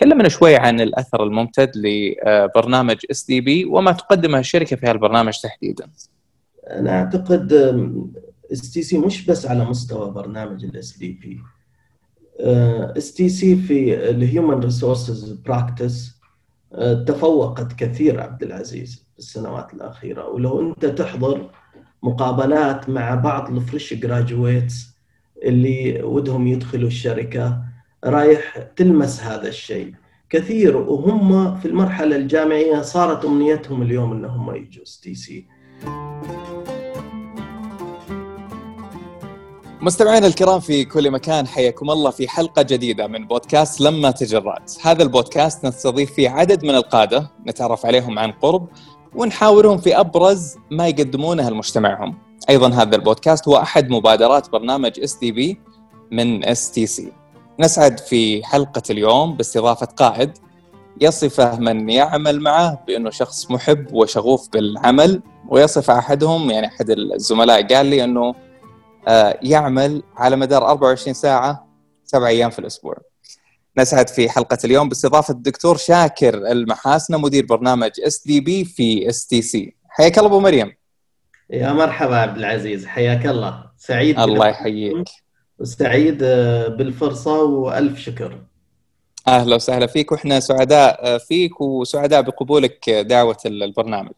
كلمنا شوي عن الأثر الممتد لبرنامج SDP وما تقدمه الشركة في هالبرنامج تحديدا. أنا أعتقد STC مش بس على مستوى برنامج ال SDP STC في ال human resources practice تفوقت كثير عبد العزيز في السنوات الأخيرة ولو أنت تحضر مقابلات مع بعض ال fresh graduates اللي ودهم يدخلوا الشركة رايح تلمس هذا الشيء. كثير وهم في المرحلة الجامعية صارت أمنيتهم اليوم انهم يجوا STC. مستمعينا الكرام في كل مكان حياكم الله في حلقة جديدة من بودكاست لما تجرات هذا البودكاست نستضيف فيه عدد من القادة نتعرف عليهم عن قرب ونحاورهم في أبرز ما يقدمونه لمجتمعهم. أيضا هذا البودكاست هو أحد مبادرات برنامج اس تي بي من اس تي سي نسعد في حلقة اليوم باستضافة قائد يصفه من يعمل معه بأنه شخص محب وشغوف بالعمل ويصف أحدهم يعني أحد الزملاء قال لي أنه آه، يعمل على مدار 24 ساعة سبع أيام في الأسبوع. نسعد في حلقة اليوم باستضافة الدكتور شاكر المحاسنة مدير برنامج اس دي بي في اس تي سي. حياك الله أبو مريم. يا مرحبا عبد العزيز حياك الله سعيد الله يحييك وسعيد آه، بالفرصة وألف شكر. أهلا وسهلا فيك وإحنا سعداء آه، فيك وسعداء بقبولك دعوة البرنامج.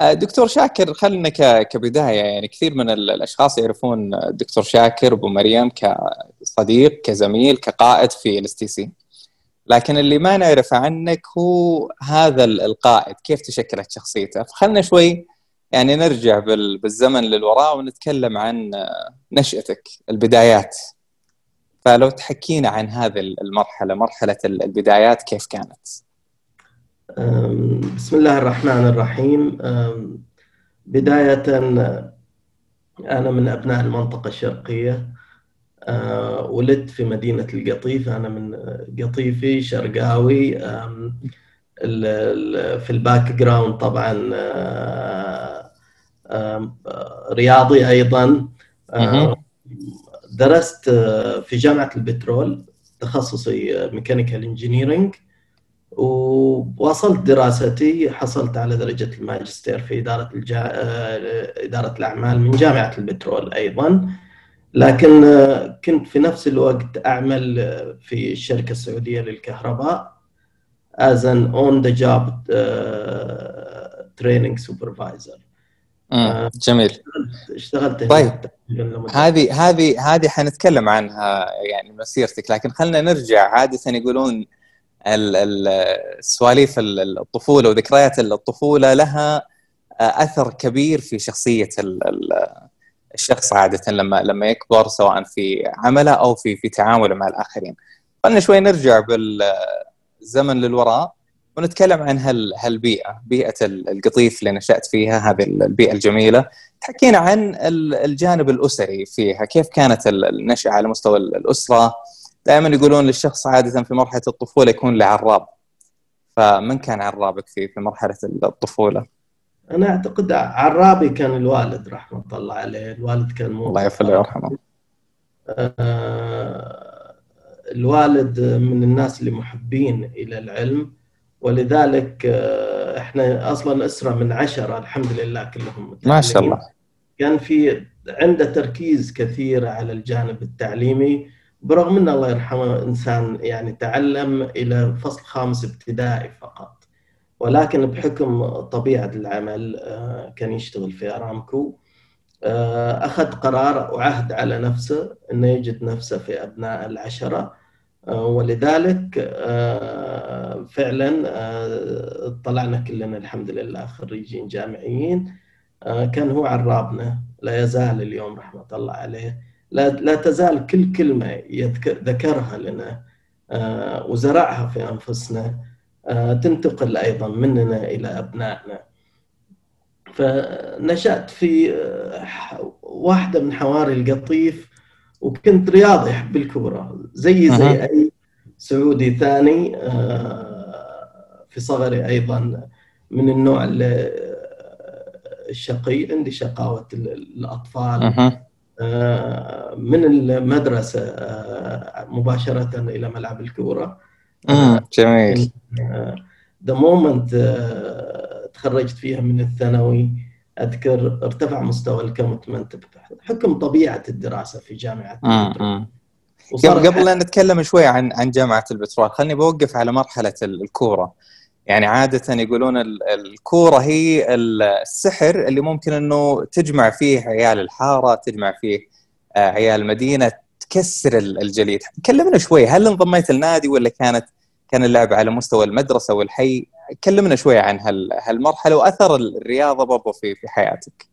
آه، دكتور شاكر خلينا كبداية يعني كثير من الأشخاص يعرفون الدكتور شاكر أبو مريم كصديق كزميل كقائد في ال STC لكن اللي ما نعرفه عنك هو هذا القائد كيف تشكلت شخصيته فخلنا شوي يعني نرجع بالزمن للوراء ونتكلم عن نشأتك البدايات. فلو تحكينا عن هذه المرحلة مرحلة البدايات كيف كانت؟ بسم الله الرحمن الرحيم. بداية أنا من أبناء المنطقة الشرقية. ولدت في مدينة القطيف. أنا من قطيفي شرقاوي. في ال background طبعا رياضي أيضا. درست في جامعة البترول تخصصي mechanical engineering وواصلت دراستي حصلت على درجة الماجستير في إدارة الجا... آه، إدارة الأعمال من جامعة البترول أيضا. لكن آه، كنت في نفس الوقت أعمل آه، في الشركة السعودية للكهرباء as an on the job training supervisor. جميل. اشتغلت طيب هذه هذه هذه حنتكلم عنها يعني مسيرتك لكن خلينا نرجع عادة يقولون السواليف الطفولة وذكريات الطفولة لها أثر كبير في شخصية الشخص عادة لما لما يكبر سواء في عمله أو في في تعامله مع الآخرين. خلينا شوي نرجع بالزمن للوراء. ونتكلم عن هال هالبيئة، بيئة القطيف اللي نشأت فيها هذه البيئة الجميلة. تحكينا عن الجانب الأسري فيها، كيف كانت النشأة على مستوى الأسرة؟ دائما يقولون للشخص عادة في مرحلة الطفولة يكون له عراب فمن كان عرابك في في مرحلة الطفولة؟ أنا أعتقد عرابي كان الوالد رحمة الله عليه، الوالد كان مو الله يغفر له ويرحمه. آه الوالد من الناس اللي محبين إلى العلم ولذلك آه إحنا أصلا أسرة من عشرة الحمد لله كلهم ما شاء الله. كان في عنده تركيز كثير على الجانب التعليمي برغم إن الله يرحمه إنسان يعني تعلم إلى فصل خامس ابتدائي فقط. ولكن بحكم طبيعة العمل آه، كان يشتغل في أرامكو. آه، أخذ قرار وعهد على نفسه إنه يجد نفسه في أبناء العشرة. ولذلك فعلا طلعنا كلنا الحمد لله خريجين جامعيين. كان هو عرابنا لا يزال اليوم رحمة الله عليه. لا, تزال كل كلمة يذكر ذكرها لنا آه، وزرعها في أنفسنا آه، تنتقل أيضا مننا إلى أبنائنا. فنشأت في آه، واحدة من حواري القطيف وكنت رياضي أحب الكورة زي زي أي سعودي ثاني في صغري أيضا من النوع الشقي عندي شقاوة الأطفال من المدرسة آه، مباشرة إلى ملعب الكورة. امم جميل. the moment تخرجت فيها من الثانوي أذكر ارتفع مستوى ال commitment بحكم طبيعة الدراسة في جامعة امم قبل لا نتكلم شوي عن عن جامعة البترول خليني بوقف على مرحلة الكورة يعني عادة يقولون الكورة هي السحر اللي ممكن إنه تجمع فيه عيال الحارة، تجمع فيه آه، عيال المدينة، تكسر الجليد. كلمنا شوي هل انضميت النادي ولا كانت كان اللعب على مستوى المدرسة والحي؟ كلمنا شوي عن هالمرحلة وأثر الرياضة برضو في في حياتك.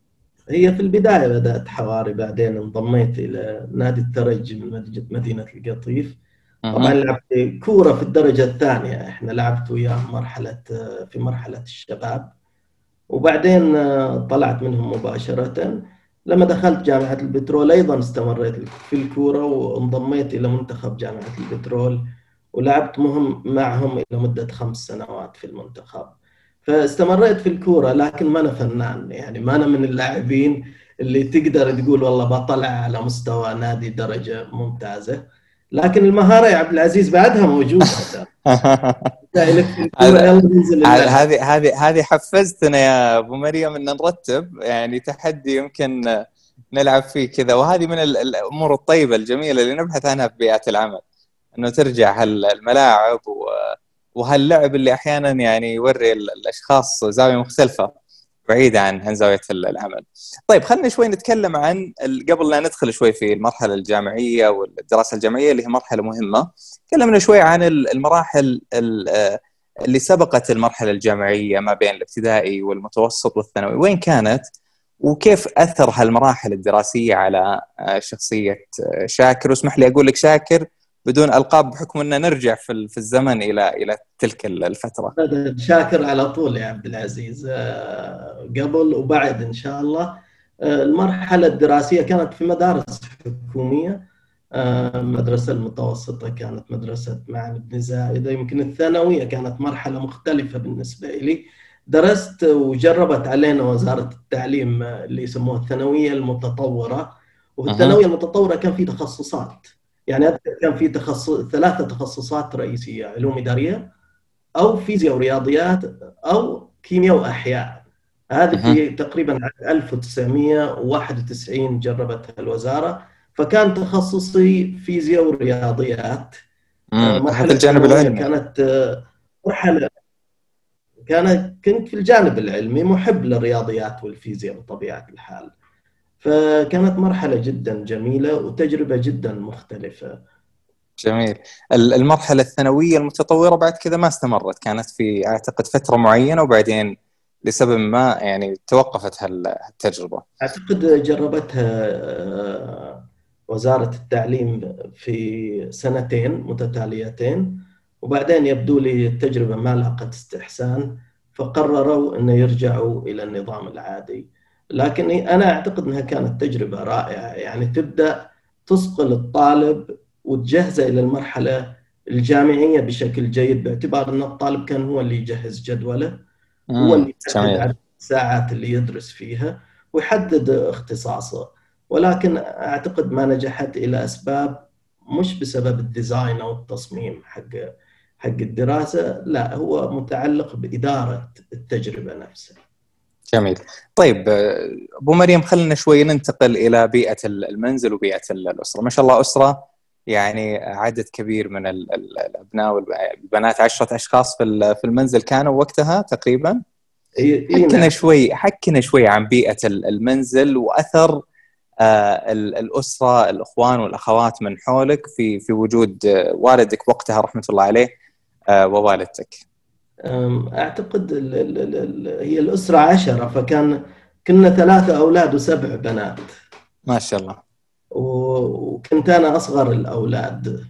هي في البداية بدأت حواري بعدين انضميت إلى نادي الترجي من مدينة القطيف. طبعا لعبت كورة في الدرجة الثانية. إحنا لعبت وياه مرحلة في مرحلة الشباب. وبعدين طلعت منهم مباشرة. لما دخلت جامعة البترول أيضا استمريت في الكورة وانضميت إلى منتخب جامعة البترول. ولعبت مهم معهم إلى مدة خمس سنوات في المنتخب. فاستمريت في الكورة لكن ما أنا فنان. يعني ما أنا من اللاعبين اللي تقدر تقول والله بطلع على مستوى نادي درجة ممتازة. لكن المهارة يا عبد العزيز بعدها موجودة. هذه هذه هذه حفزتنا يا أبو مريم إن نرتب. يعني تحدي يمكن نلعب فيه كذا. وهذه من الأمور الطيبة الجميلة اللي نبحث عنها في بيئه العمل. إنه ترجع هالملاعب وهاللعب اللي أحيانا يعني يوري الأشخاص زاوية مختلفة بعيدة عن زاوية العمل. طيب خلينا شوي نتكلم عن قبل لا ندخل شوي في المرحلة الجامعية والدراسة الجامعية اللي هي مرحلة مهمة. تكلمنا شوي عن المراحل اللي سبقت المرحلة الجامعية ما بين الابتدائي والمتوسط والثانوي، وين كانت؟ وكيف أثر هالمراحل الدراسية على شخصية شاكر؟ واسمح لي أقول لك شاكر بدون ألقاب بحكم أن نرجع في في الزمن إلى إلى تلك الفترة. شاكر على طول يا عبد العزيز. آه، قبل وبعد إن شاء الله. آه، المرحلة الدراسية كانت في مدارس حكومية. آه، المدرسة المتوسطة كانت مدرسة معن بن زايده يمكن الثانوية كانت مرحلة مختلفة بالنسبة لي درست وجربت علينا وزارة التعليم اللي يسموها الثانوية المتطورة. وفي الثانويه المتطورة كان في تخصصات. يعني أذكر كان في تخصص ثلاثة تخصصات رئيسية علوم إدارية أو فيزياء ورياضيات أو كيمياء وأحياء. هذه في تقريبا 1991 جربتها الوزارة. فكان تخصصي فيزياء ورياضيات. مرحله الجانب العلمي. كانت آه، مرحله كانت كنت في الجانب العلمي محب للرياضيات والفيزياء بطبيعة الحال. فكانت مرحلة جدا جميلة وتجربة جدا مختلفة. جميل. المرحلة الثانوية المتطورة بعد كذا ما استمرت. كانت في أعتقد فترة معينة وبعدين لسبب ما يعني توقفت هالتجربة. أعتقد جربتها آه، وزارة التعليم في سنتين متتاليتين وبعدين يبدو لي التجربة ما لاقت استحسان فقرروا أن يرجعوا إلى النظام العادي. لكن أنا أعتقد إنها كانت تجربة رائعة. يعني تبدأ تصقل الطالب وتجهزه إلى المرحلة الجامعية بشكل جيد باعتبار إن الطالب كان هو اللي يجهز جدوله هو اللي يحدد الساعات اللي يدرس فيها ويحدد اختصاصه. ولكن أعتقد ما نجحت إلى أسباب مش بسبب الديزاين أو التصميم حق حق الدراسة لا هو متعلق بإدارة التجربة نفسها. جميل. طيب أبو مريم خلينا شوي ننتقل إلى بيئة المنزل وبيئة الأسرة. ما شاء الله أسرة يعني عدد كبير من الأبناء والبنات عشرة أشخاص في المنزل. كانوا وقتها تقريبا؟ حكنا نعم. شوي حكنا شوي عن بيئة المنزل وأثر آه، الأسرة الإخوان والأخوات من حولك في في وجود والدك وقتها رحمة الله عليه آه، ووالدتك. أعتقد ال ال ال هي الأسرة عشرة فكان كنا ثلاثة أولاد وسبع بنات. ما شاء الله. وكنت أنا أصغر الأولاد.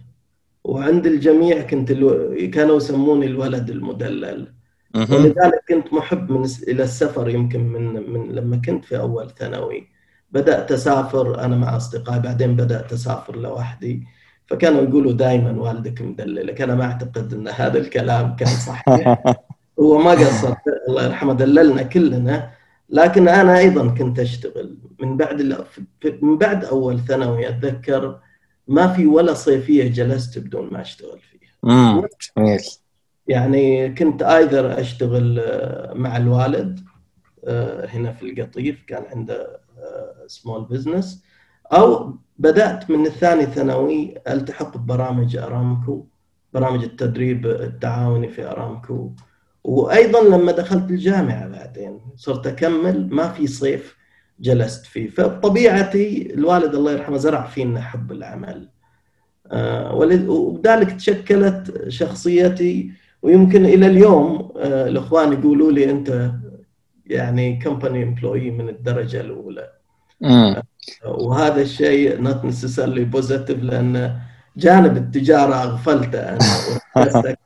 وعند الجميع كنت ألو... كانوا يسموني الولد المدلل. ولذلك كنت محب من إلى السفر يمكن من من لما كنت في أول ثانوي. بدأت أسافر أنا مع أصدقائي بعدين بدأت أسافر لوحدي. فكانوا يقولوا دائما والدك مدللك أنا ما أعتقد إن هذا الكلام كان صحيح. هو ما قصر. الله يرحمه دللنا كلنا. لكن أنا أيضا كنت أشتغل. من بعد من بعد أول ثانوي أتذكر ما في ولا صيفية جلست بدون ما أشتغل فيها. جميل. يعني كنت either أشتغل آه، مع الوالد آه، هنا في القطيف كان عنده small business أو بدأت من الثاني ثانوي التحق ببرامج أرامكو برامج التدريب التعاوني في أرامكو. وأيضا لما دخلت الجامعة بعدين صرت أكمل ما في صيف جلست فيه. فبطبيعتي الوالد الله يرحمه زرع فينا حب العمل. آه، وبذلك تشكلت شخصيتي. ويمكن إلى اليوم آه، الإخوان يقولوا لي أنت يعني company employee من الدرجة الأولى. وهذا الشيء not necessarily positive لأن جانب التجارة أغفلته أنا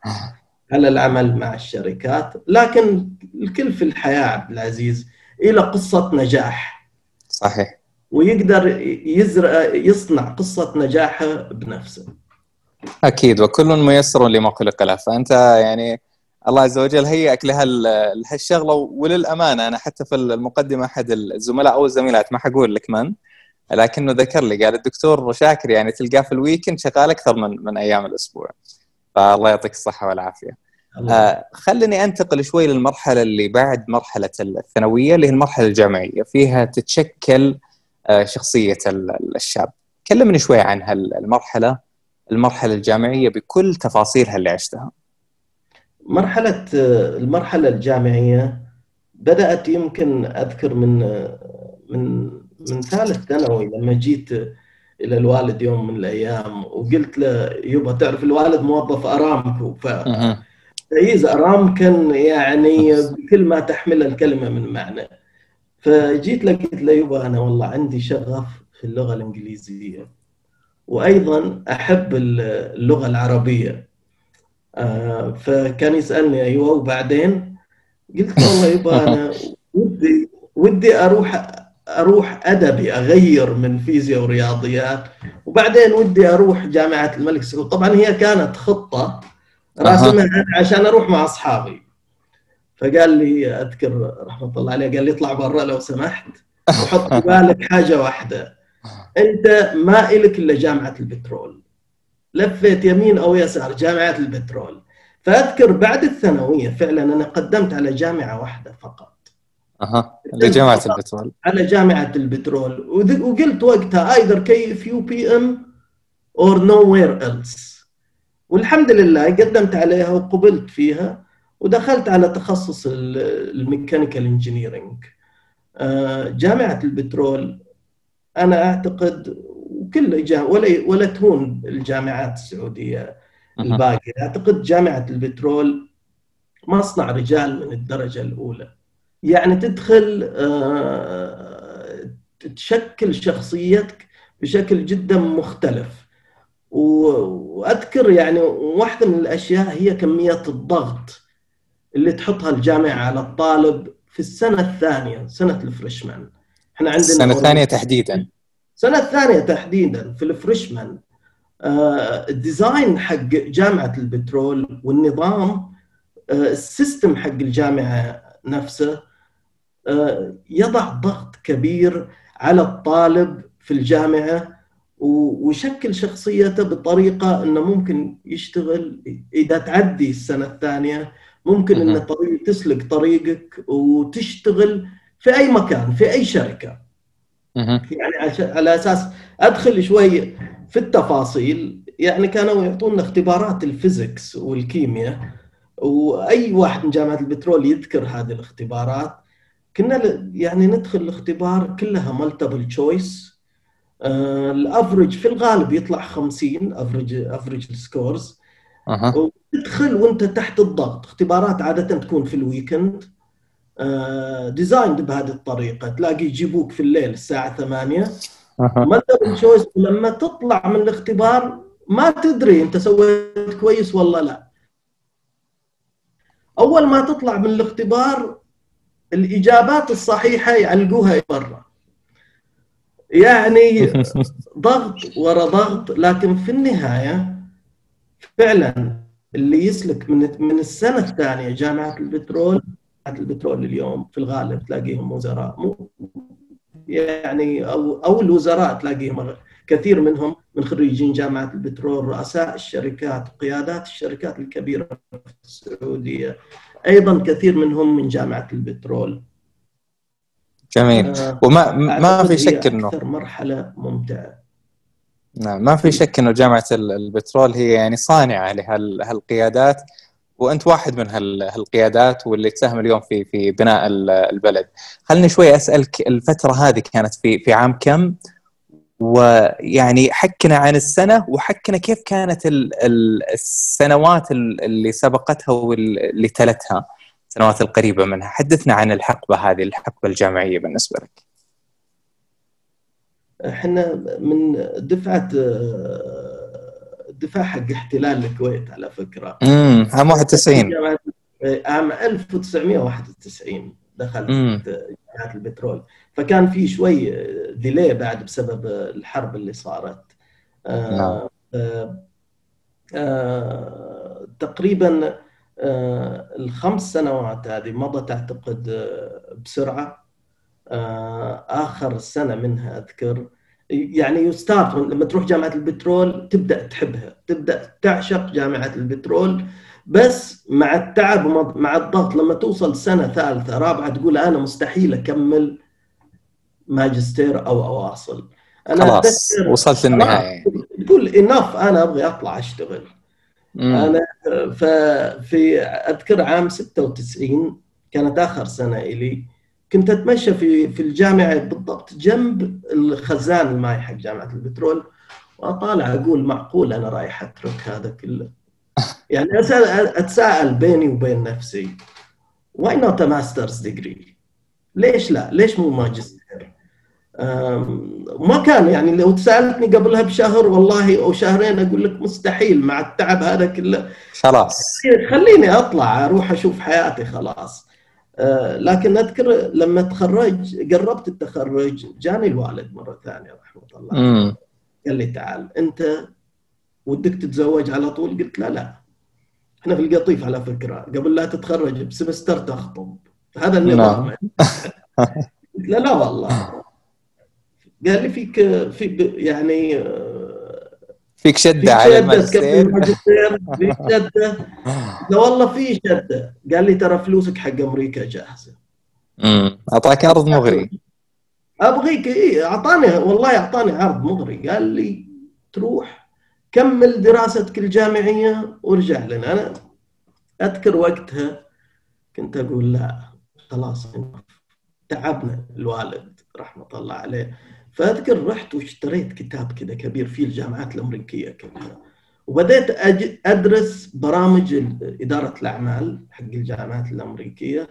على العمل مع الشركات. لكن الكل في الحياة عبد العزيز إلى قصة نجاح. صحيح. ويقدر يزرع يصنع قصة نجاحه بنفسه. أكيد. وكل ميسر لما خلق له. فأنت يعني الله عز وجل هيئك لهالشغله وللأمانة. أنا حتى في المقدمة أحد الزملاء أو الزميلات ما حقول لك من؟ لكنه ذكر لي قال الدكتور شاكر يعني تلقاه في الويكند شغال أكثر من من أيام الأسبوع. فالله يعطيك الصحة والعافية. آه خليني أنتقل شوي للمرحلة اللي بعد مرحلة الثانوية اللي هي المرحلة الجامعية. فيها تتشكل آه شخصية الشاب. كلمني شوي عن هالمرحله المرحلة الجامعية بكل تفاصيلها اللي عشتها. مرحلة المرحلة الجامعية بدأت يمكن أذكر من من من ثالث ثانوي لما جيت إلى الوالد يوم من الأيام وقلت له يبا تعرف الوالد موظف أرامكو. ف تأييز أرامكن يعني بكل ما تحمل الكلمة من معنى. فجيت له قلت له يبا أنا والله عندي شغف في اللغة الإنجليزية وأيضا أحب اللغة العربية. آه، فكان يسألني أيوه وبعدين؟ قلت والله يبا أنا ودي ودي أروح أروح أدبي أغير من فيزياء ورياضيات. وبعدين ودي أروح جامعة الملك سعود طبعا هي كانت خطة راسمها عشان أروح مع أصحابي. فقال لي أذكر رحمة الله عليه قال لي اطلع برا لو سمحت وحط في بالك حاجة واحدة. أنت ما إلك إلا جامعة البترول. لفيت يمين أو يسار جامعة البترول. فأذكر بعد الثانوية فعلا أنا قدمت على جامعة واحدة فقط. أها لجامعه البترول. على جامعة البترول وقلت وقتها ايذر كي اف يو بي إم اور نو وير ايلس والحمد لله قدمت عليها وقبلت فيها ودخلت على تخصص ال mechanical engineering آه، جامعة البترول أنا أعتقد وكل ولا ولا تهون الجامعات السعودية الباقية. أعتقد جامعة البترول مصنع رجال من الدرجة الأولى. يعني تدخل آه، تشكل شخصيتك بشكل جدا مختلف. وأذكر يعني واحدة من الأشياء هي كمية الضغط اللي تحطها الجامعة على الطالب في السنة الثانية سنة ال freshman. إحنا عندنا السنة الثانية تحديدا. السنة الثانية تحديدا في ال freshman آه، ال design حق جامعة البترول والنظام آه، ال system حق الجامعة نفسه يضع ضغط كبير على الطالب في الجامعة ويشكل شخصيته بطريقة إنه ممكن يشتغل إذا تعدي السنة الثانية ممكن انه طريق تسلك طريقك وتشتغل في أي مكان في أي شركة. يعني على أساس أدخل شوي في التفاصيل يعني كانوا يعطونا اختبارات الفيزيكس والكيمياء وأي واحد من جامعة البترول يذكر هذه الاختبارات. كنا يعني ندخل الاختبار كلها multiple choice ال average في الغالب يطلع 50 average average ال scores أه. وتدخل وأنت تحت الضغط. اختبارات عادة تكون في ال weekend designed آه، بهذه الطريقة. تلاقي يجيبوك في الليل الساعة 8 multiple choice لما تطلع من الاختبار ما تدري أنت سويت كويس ولا لا. أول ما تطلع من الاختبار الإجابات الصحيحة يعلقوها برا. يعني ضغط ورا ضغط لكن في النهاية فعلا اللي يسلك من من السنة الثانية جامعة البترول البترول اليوم في الغالب تلاقيهم وزراء مو يعني أو أو الوزراء تلاقيهم كثير منهم من خريجين جامعة البترول رؤساء الشركات وقيادات الشركات الكبيرة في السعودية. أيضا كثير منهم من جامعة البترول جميل آه، وما ما في شك انه أكثر مرحلة ممتعة نعم ما في شك إنه جامعة البترول هي يعني صانعة لهالقيادات وأنت واحد من هالقيادات واللي تساهم اليوم في في بناء البلد. خلني شوي أسألك الفترة هذه كانت في في عام كم؟ ويعني حكنا عن السنة وحكنا كيف كانت السنوات اللي سبقتها واللي تلتها السنوات القريبة منها، حدثنا عن الحقبة هذه الحقبة الجامعية بالنسبة لك. إحنا من دفعة دفاع حق احتلال الكويت على فكرة. امم عام 91 عام 1991 دخلت جامعه البترول. فكان في شوي ديلي بعد بسبب الحرب اللي صارت. آه نعم. آه آه تقريبا آه الخمس سنوات هذه مضت أعتقد بسرعة. آخر سنة منها أذكر. يعني يستارت لما تروح جامعة البترول تبدأ تحبها تبدأ تعشق جامعة البترول. بس مع التعب مع الضغط لما توصل سنة ثالثة رابعة تقول أنا مستحيل أكمل ماجستير أو أواصل. أنا خلاص وصلت للنهايه تقول إنف أنا أبغى أطلع أشتغل. مم. أنا ففي أذكر عام 96 كانت آخر سنة إلي كنت أتمشى في في الجامعة بالضبط جنب الخزان الماي حق جامعة البترول وأطالع أقول معقول أنا رايح أترك هذا كله. يعني أسأل أتساءل بيني وبين نفسي why not master's degree ليش لا؟ ليش مو ماجستير؟ ما كان يعني لو سألتني قبلها بشهر والله أو شهرين أقول لك مستحيل مع التعب هذا كله خلاص خليني أطلع أروح أشوف حياتي خلاص آه، لكن أذكر لما تخرج قربت التخرج جاني الوالد مرة ثانية رحمة الله. قال لي تعال أنت ودك تتزوج على طول؟ قلت لا لا. إحنا في القطيف على فكرة قبل لا تتخرج بسمستر تخطب. هذا النظام نعم. قلت له لا والله. قال لي فيك في يعني فيك شدة على الماجستير. فيك شدة. لا والله في شدة. قال لي ترى فلوسك حق أمريكا جاهزة. امم أعطاك عرض مغري. أبغيك اي أعطاني والله أعطاني عرض مغري. قال لي تروح. كمل دراستك الجامعية وارجع لنا. أنا أذكر وقتها كنت أقول لا خلاص تعبنا الوالد رحمة الله عليه. فأذكر رحت واشتريت كتاب كذا كبير فيه الجامعات الأمريكية كلها. وبدأت أدرس برامج إدارة الأعمال حق الجامعات الأمريكية.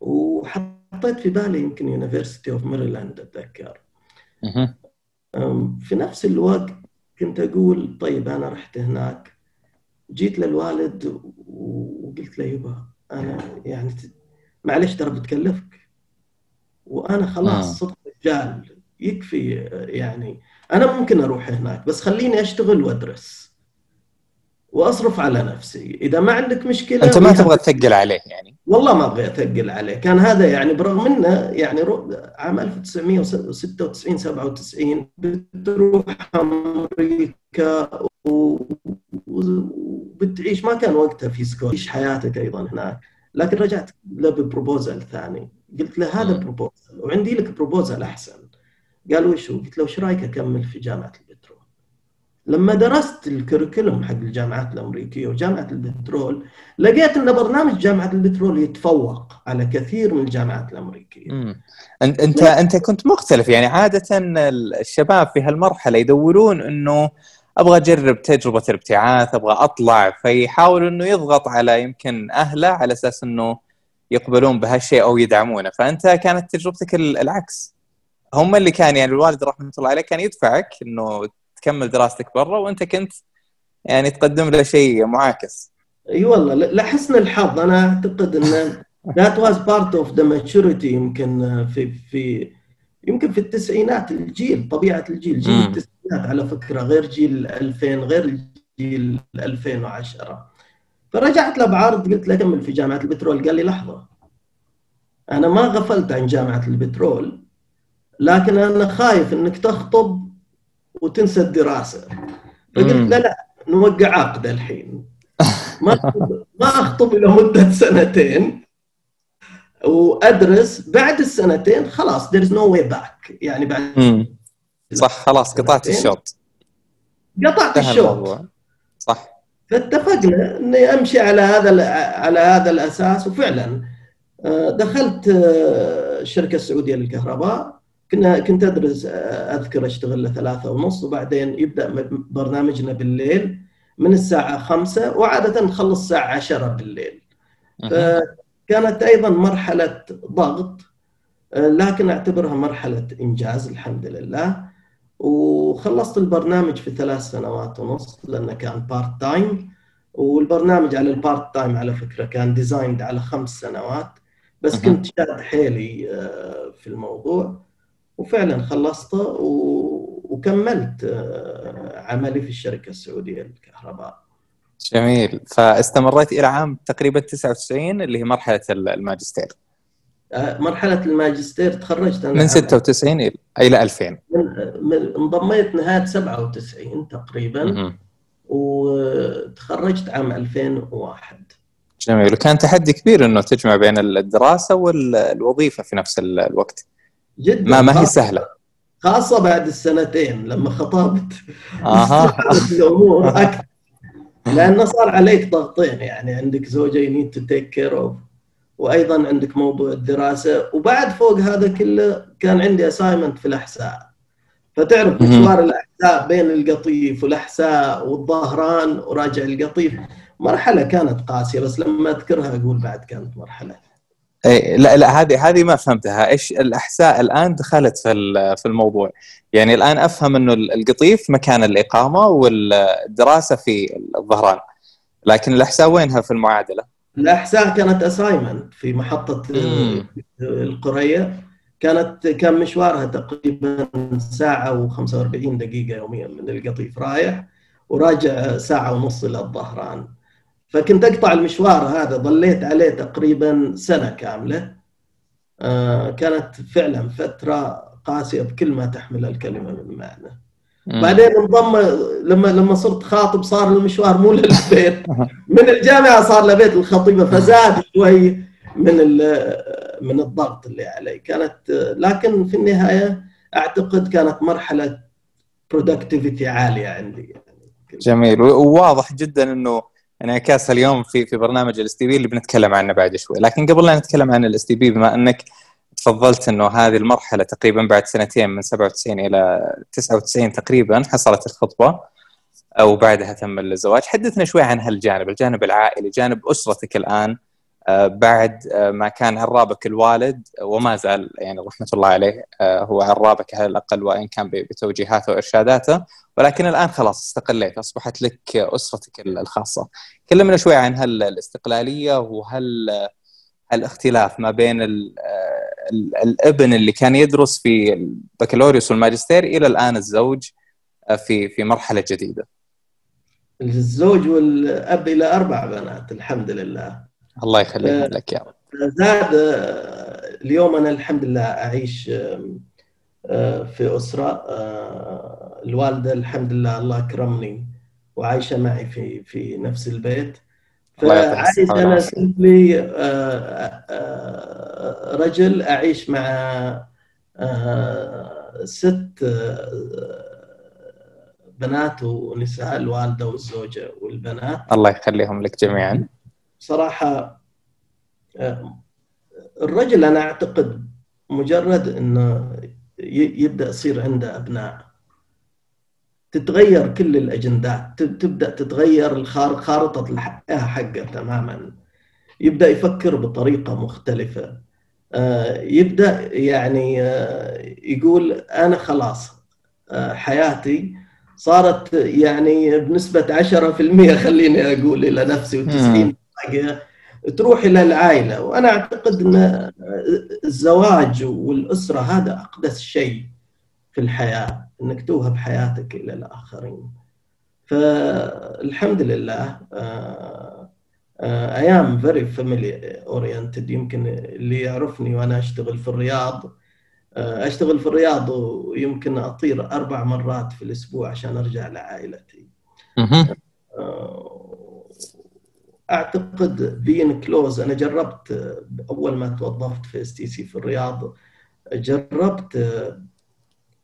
وحطيت في بالي يمكن University of Maryland أتذكر. في نفس الوقت كنت أقول طيب أنا رحت هناك جيت للوالد وقلت له يبا أنا يعني معلش ترى بتكلفك وأنا خلاص آه. صرت رجال يكفي يعني أنا ممكن أروح هناك بس خليني أشتغل وأدرس وأصرف على نفسي. إذا ما عندك مشكلة أنت ما تبغى تثقل عليه يعني. والله ما أبغى أثقل عليه. كان هذا يعني برغم إنه يعني عام 1996 97 بتروح أمريكا وبتعيش. ما كان وقتها في scholarship تعيش حياتك أيضا هناك. لكن رجعت له ب proposal ثاني. قلت له هذا proposal وعندي لك proposal أحسن. قال وش؟ قلت له وش رأيك أكمل في جامعة؟ لما درست الكريكولوم حق الجامعات الأمريكية وجامعة البترول لقيت أن برنامج جامعة البترول يتفوق على كثير من الجامعات الأمريكية. امم انت انت أنت كنت مختلف. يعني عادة الشباب في هالمرحلة يدورون إنه أبغى أجرب تجربة الابتعاث أبغى أطلع فيحاول إنه يضغط على يمكن أهله على أساس إنه يقبلون بهالشيء أو يدعمونه. فأنت كانت تجربتك العكس. هم اللي كان يعني الوالد رحمة الله عليه كان يدفعك إنه تكمل دراستك برا وانت كنت يعني تقدم له شيء معاكس. اي والله لحسن الحظ. أنا أعتقد إن that was part of the maturity يمكن في في يمكن في التسعينات الجيل طبيعة الجيل. جيل التسعينات على فكرة غير جيل 2000 غير جيل 2010 فرجعت له بعرض قلت له كمل في جامعة البترول. قال لي لحظة أنا ما غفلت عن جامعة البترول لكن أنا خايف إنك تخطب وتنسى الدراسة. فقلت له لا نوقع عقد الحين. ما ما أخطب إلى مدة سنتين. وأدرس بعد السنتين خلاص there is no way back. يعني بعد مم. صح خلاص قطعت الشوط. قطعت الشوط. صح. فاتفقنا إني أمشي على هذا على هذا الأساس وفعلا آه، دخلت آه، الشركة السعودية للكهرباء. كنا كنت أدرس أذكر أشتغل لثلاثة ونص وبعدين يبدأ برنامجنا بالليل من الساعة خمسة وعادة نخلص الساعة 10 بالليل. فكانت أيضا مرحلة ضغط لكن أعتبرها مرحلة إنجاز الحمد لله وخلصت البرنامج في ثلاث سنوات ونص لأنه كان part time والبرنامج على ال part time على فكرة كان designed على خمس سنوات بس. كنت شاد حيلي آه، في الموضوع وفعلا خلصته وكملت آه، عملي في الشركة السعودية للكهرباء. جميل. فاستمريت إلى عام تقريبا 99 اللي هي مرحلة الماجستير. آه، مرحلة الماجستير تخرجت أنا من عام 96 إلى إلى 2000 من من- انضميت نهاية 97 تقريبا. وتخرجت عام 2001 جميل. وكان تحدي كبير إنه تجمع بين الدراسة والوظيفه في نفس ال- الوقت. جدا. ما ما هي خاصة- سهلة. خاصة بعد السنتين لما خطبت. أها. الأمور أكثر. لأنه صار عليك ضغطين. يعني عندك زوجة you need to take care of. وأيضا عندك موضوع الدراسة. وبعد فوق هذا كله كان عندي اسايمنت في الاحساء فتعرف. مشوار الاحساء بين القطيف والاحساء والظهران وراجع القطيف. مرحلة كانت قاسية. بس لما أذكرها أقول بعد كانت مرحلة إيه، لا لا هذه هذه ما فهمتها. إيش الأحساء الآن دخلت في في الموضوع؟ يعني الآن أفهم إنه القطيف مكان الإقامة والدراسة في الظهران. لكن الأحساء وينها في المعادلة؟ الأحساء كانت اسايمنت في محطة مم. القرية. كانت كان مشوارها تقريبا ساعة و45 دقيقة يوميا من القطيف رايح وراجع ساعة ونص إلى الظهران. فكنت أقطع المشوار هذا ظليت عليه تقريبا سنة كاملة. آه، كانت فعلا فترة قاسية بكل ما تحمل الكلمة من معنى. بعدين انضم لما لما صرت خاطب صار المشوار مو للبيت. من الجامعة صار لبيت الخطيبة فزاد شوي من من الضغط اللي علي. كانت لكن في النهاية أعتقد كانت مرحلة productivity عالية عندي. يعني جميل. وواضح جدا إنه انعكاسها اليوم في في برنامج ال STP اللي بنتكلم عنه بعد شوي. لكن قبل لا نتكلم عن ال STP بما أنك تفضلت إنه هذه المرحلة تقريبا بعد سنتين من 97 إلى 99 تقريبا حصلت الخطبة أو بعدها تم الزواج. حدثنا شوي عن هالجانب الجانب العائلي جانب أسرتك الآن. بعد آه، ما كان عرابك الوالد وما زال يعني رحمة الله عليه آه، هو عرابك على الأقل وإن كان بتوجيهاته وإرشاداته. ولكن الآن خلاص استقليت أصبحت لك أسرتك الخاصة. كلمنا شوي عن هال الاستقلالية وهل الاختلاف ما بين ال ال الابن اللي كان يدرس في البكالوريوس والماجستير إلى الآن الزوج في في مرحلة جديدة. الزوج والأب إلى أربع بنات الحمد لله. الله يخليهم لك يا رب. زاد آه، اليوم أنا الحمد لله أعيش آه، في أسرة آه، الوالدة الحمد لله الله اكرمني وعايشة معي في في نفس البيت الصحة أنا. سيمبلي رجل أعيش مع آه، ست آه، بنات ونساء الوالدة والزوجة والبنات الله يخليهم لك جميعا. صراحة آه، الرجل أنا أعتقد مجرد انه يبدأ يصير عنده أبناء. تتغير كل الاجندات تبدأ تتغير خارطة الحياة حقه تماما. يبدأ يفكر بطريقة مختلفة. آه، يبدأ يعني آه، يقول أنا خلاص حياتي صارت يعني بنسبة 10% خليني أقول إلى نفسي و90 تروح إلى العائلة. وأنا أعتقد إن الزواج والأسرة هذا أقدس شيء في الحياة إنك توهب حياتك إلى الآخرين. فالحمد لله آه، آه، I am very فاميلي oriented. يمكن اللي يعرفني وأنا أشتغل في الرياض آه، أشتغل في الرياض ويمكن أطير أربع مرات في الأسبوع عشان أرجع لعائلتي. أعتقد being close أنا جربت أول ما توظفت في STC في الرياض جربت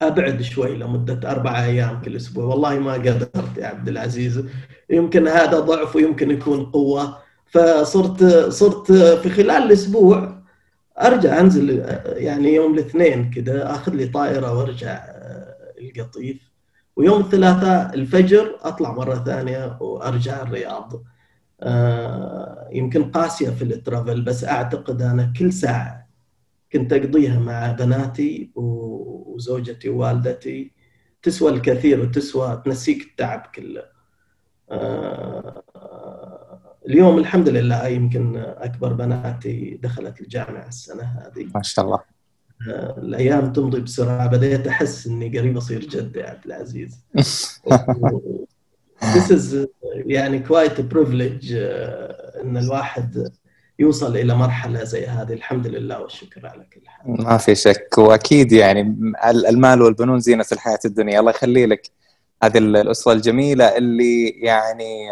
أبعد شوي لمدة أربع أيام كل أسبوع. والله ما قدرت يا عبد العزيز. يمكن هذا ضعف ويمكن يكون قوة. فصرت صرت في خلال الأسبوع أرجع أنزل يعني يوم الاثنين كذا أخذ لي طائرة وأرجع القطيف. ويوم الثلاثاء الفجر أطلع مرة ثانية وأرجع الرياض. آه، يمكن قاسية في الترافل بس أعتقد أنا كل ساعة كنت أقضيها مع بناتي وزوجتي ووالدتي تسوى الكثير وتسوى تنسيك التعب كله. آه، اليوم الحمد لله يمكن أكبر بناتي دخلت الجامعة السنة هذه. ما شاء الله. آه، الأيام تمضي بسرعة بديت أحس إني قريب أصير جد يا عبد العزيز. This is يعني quite privilege آه، إن الواحد يوصل إلى مرحلة زي هذه. الحمد لله والشكر على كل حال. ما في شك. وأكيد يعني المال والبنون زينة الحياة الدنيا. الله يخلي لك هذه الأسرة الجميلة اللي يعني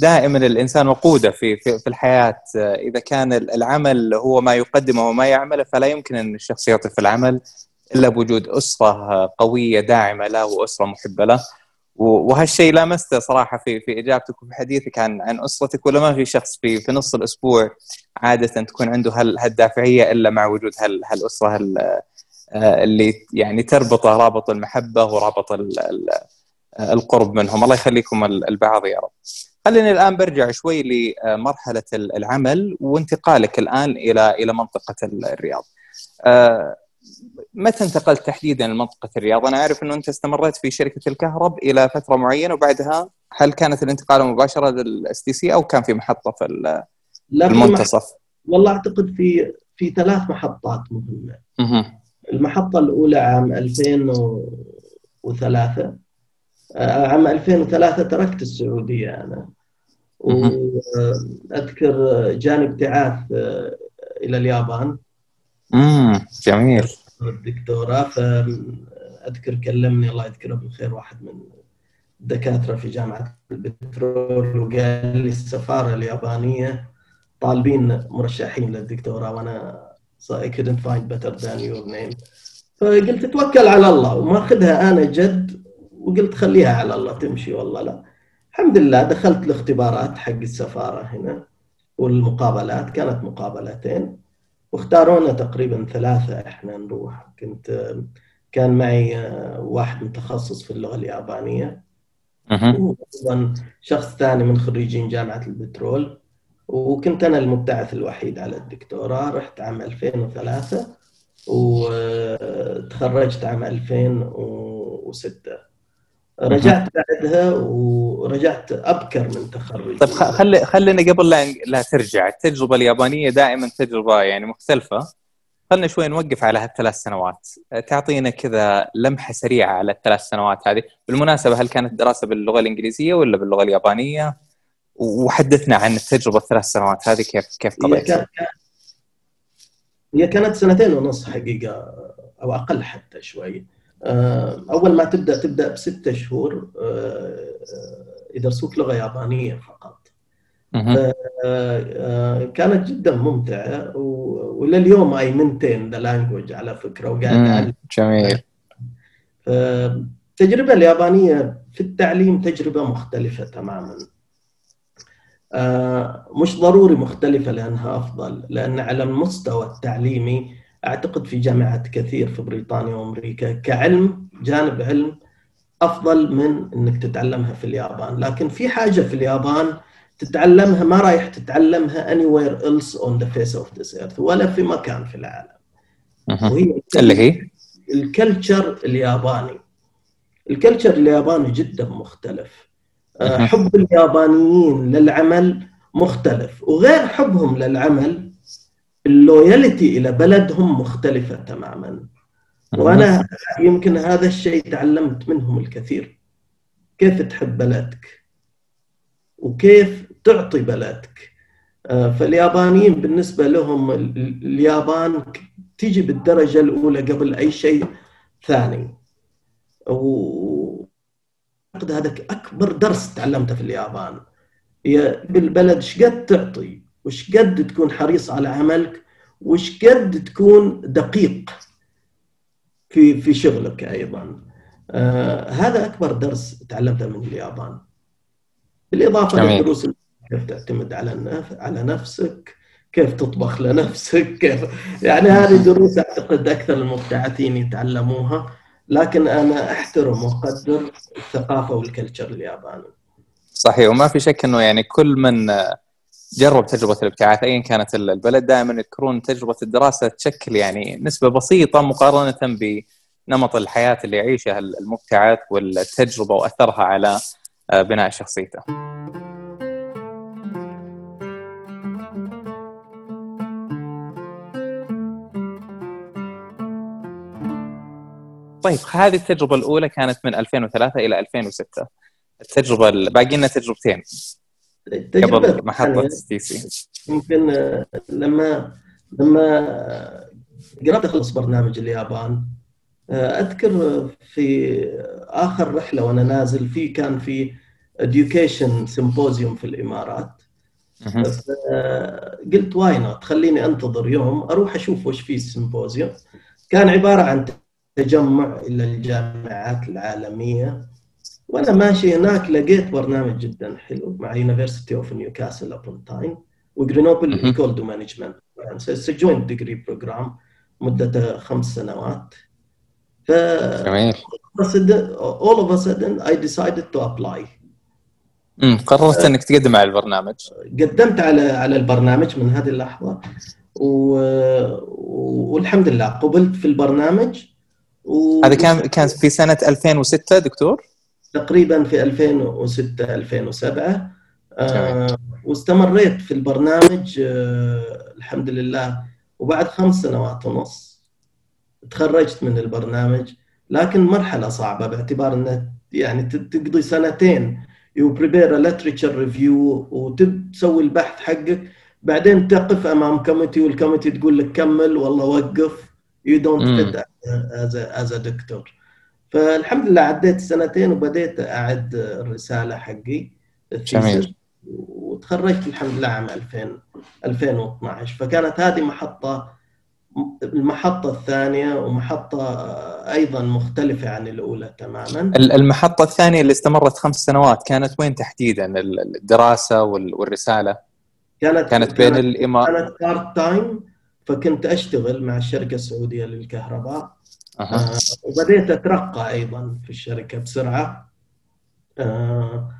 دائما الإنسان وقوده في في, في الحياة. إذا كان العمل هو ما يقدمه وما يعمله فلا يمكن إن الشخص يعطي في العمل إلا بوجود أسرة قوية داعمة له وأسرة محبة له. وهالشيء لامسته صراحة في في إجابتك وفي حديثك عن عن أسرتك ولا ما في شخص في في نص الأسبوع عادة تكون عنده هالدافعية إلا مع وجود هالأسرة آه، اللي يعني تربطه رابط المحبة ورابط القرب منهم. الله يخليكم البعض يا رب. خليني الآن برجع شوي لمرحله العمل وانتقالك الآن إلى إلى منطقة الرياض. آه، متى انتقلت تحديدا لمنطقة الرياض؟ أنا أعرف إنه أنت استمريت في شركة الكهرب إلى فترة معينة وبعدها هل كانت الانتقال مباشرة لل STC أو كان في محطة في المنتصف؟ والله أعتقد في في ثلاث محطات مهمة. المحطة الأولى عام 2003 آه، عام 2003 تركت السعودية أنا وأذكر جاني ابتعاث آه، إلى اليابان امم جميل. الدكتوراه فاذكر كلمني الله يذكره بالخير واحد من الدكاترة في جامعة البترول وقال لي السفارة اليابانية طالبين مرشحين للدكتوراه وأنا I couldn't find better than your name. فقلت توكل على الله وماخذها أنا جد وقلت خليها على الله تمشي والله لا. الحمد لله دخلت الاختبارات حق السفارة هنا والمقابلات كانت مقابلتين. واختارونا تقريبا ثلاثة إحنا نروح. كنت كان معي آه، واحد متخصص في اللغة اليابانية. وأيضا شخص ثاني من خريجين جامعة البترول. وكنت أنا المبتعث الوحيد على الدكتوراه. رحت عام 2003 وتخرجت عام 2006 رجعت بعدها ورجعت أبكر من تخرجي. طيب خلي خلينا قبل لا لا ترجع. التجربة اليابانية دائما تجربة يعني مختلفة. خلينا شوي نوقف على هالثلاث سنوات. تعطينا كذا لمحة سريعة على الثلاث سنوات هذه. بالمناسبة هل كانت دراسة باللغة الإنجليزية ولا باللغة اليابانية؟ وحدثنا عن التجربة الثلاث سنوات هذه كيف كيف قضيتها؟ هي كانت سنتين ونص حقيقة أو أقل حتى شوي. أول ما تبدأ تبدأ بستة شهور آه، يدرسوك لغة يابانية فقط. آه، كانت جدا ممتعة ولليوم اي منتين ذا لانجوج على فكرة وقاعد جميل. التجربة اليابانية في التعليم تجربة مختلفة تماما. مش ضروري مختلفة لأنها أفضل لأن على المستوى التعليمي أعتقد في جامعات كثير في بريطانيا وأمريكا كعلم جانب علم أفضل من إنك تتعلمها في اليابان، لكن في حاجة في اليابان تتعلمها ما رايح تتعلمها anywhere else on the face of this earth ولا في مكان في العالم. وهي اللي هي ال culture الياباني. ال culture الياباني جدا مختلف. حب اليابانيين للعمل مختلف وغير حبهم للعمل ال loyalty إلى بلدهم مختلفة تماما. وأنا يمكن هذا الشيء تعلمت منهم الكثير. كيف تحب بلدك؟ وكيف تعطي بلدك؟ فاليابانيين بالنسبة لهم اليابان تيجي بالدرجة الأولى قبل أي شيء ثاني. و هذا أكبر درس تعلمته في اليابان. هي بالبلد إيش قد تعطي؟ وش قد تكون حريص على عملك؟ وش قد تكون دقيق في في شغلك أيضا؟ آه هذا أكبر درس تعلمته من اليابان. بالإضافة للدروس كيف تعتمد على على نفسك كيف تطبخ لنفسك كيف يعني هذه دروس أعتقد أكثر المبتعثين يتعلموها. لكن أنا أحترم وأقدر الثقافة والكلتشر الياباني. صحيح وما في شك إنه يعني كل من جرب تجربة الابتعاث ايا كانت البلد دائما يذكرون تجربة الدراسة تشكل يعني نسبة بسيطة مقارنة بنمط الحياة اللي يعيشها المبتعث والتجربة وأثرها على بناء شخصيته. طيب هذه التجربة الأولى كانت من 2003 إلى 2006 التجربة باقي لنا تجربتين قبل محطة تي سي يمكن لما لما قربت أخلص برنامج اليابان أذكر في آخر رحلة وأنا نازل في كان في education symposium في الإمارات. قلت why not خليني أنتظر يوم أروح أشوف وش في ال symposium كان عبارة عن تجمع إلى الجامعات العالمية. وأنا ماشي هناك لقيت برنامج جدا حلو مع University of Newcastle upon Tyne و Grenoble Ecole de Management it's joint degree program مدته خمس سنوات. ف جميل. all of a sudden I decided to apply. امم قررت إنك تقدم على البرنامج. قدمت على على البرنامج من هذه اللحظة. و... والحمد لله قبلت في البرنامج. و... هذا كان كان في سنة 2006 دكتور؟ تقريبا في 2006 2007 آه واستمريت في البرنامج آه الحمد لله. وبعد خمس سنوات ونص تخرجت من البرنامج لكن مرحلة صعبة باعتبار إنه يعني تقضي سنتين. you prepare literature review وتسوي البحث حقك. بعدين تقف أمام committee وال committee تقول لك كمل ولا وقف. you don't fit as a doctor فالحمد لله عديت سنتين وبديت أعد الرساله حقي جميل. وتخرجت الحمد لله عام 2000 2012 فكانت هذه محطه المحطة الثانية ومحطة أيضا مختلفة عن الأولى تماما. المحطة الثانية اللي استمرت خمس سنوات كانت وين تحديدا؟ الدراسة والرسالة؟ كانت كانت بين الإمارات كانت part time فكنت أشتغل مع الشركة السعودية للكهرباء. أه. آه وبديت أترقى أيضا في الشركة بسرعة. آه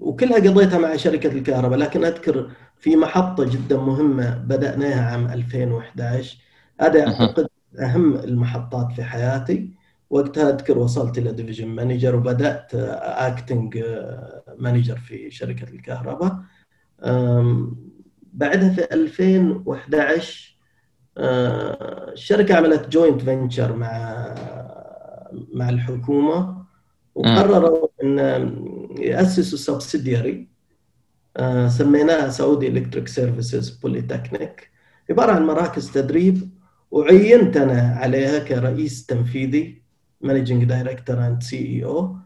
وكلها قضيتها مع شركة الكهرباء لكن أذكر في محطة جدا مهمة بدأناها عام 2011 هذا أعتقد أهم المحطات في حياتي. وقتها أذكر وصلت إلى division manager وبدأت acting manager في شركة الكهرباء. بعدها في 2011 الشركة عملت joint venture مع مع الحكومة وقرروا إن يأسسوا subsidiary سميناها Saudi Electric Services Polytechnic عبارة عن مراكز تدريب وعينت أنا عليها كرئيس تنفيذي managing director and CEO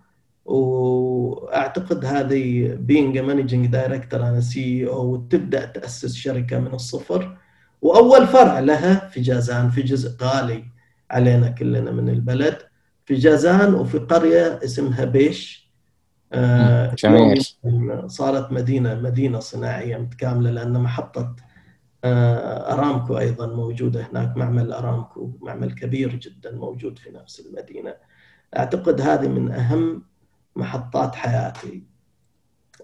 وأعتقد هذه being managing director and CEO وتبدا تأسس شركة من الصفر. وأول فرع لها في جازان في جزء غالي علينا كلنا من البلد في جازان وفي قرية اسمها بيش. آه، جميل. صارت مدينة مدينة صناعية متكاملة لأن محطة آه، أرامكو أيضا موجودة هناك معمل أرامكو معمل كبير جدا موجود في نفس المدينة. أعتقد هذه من أهم محطات حياتي.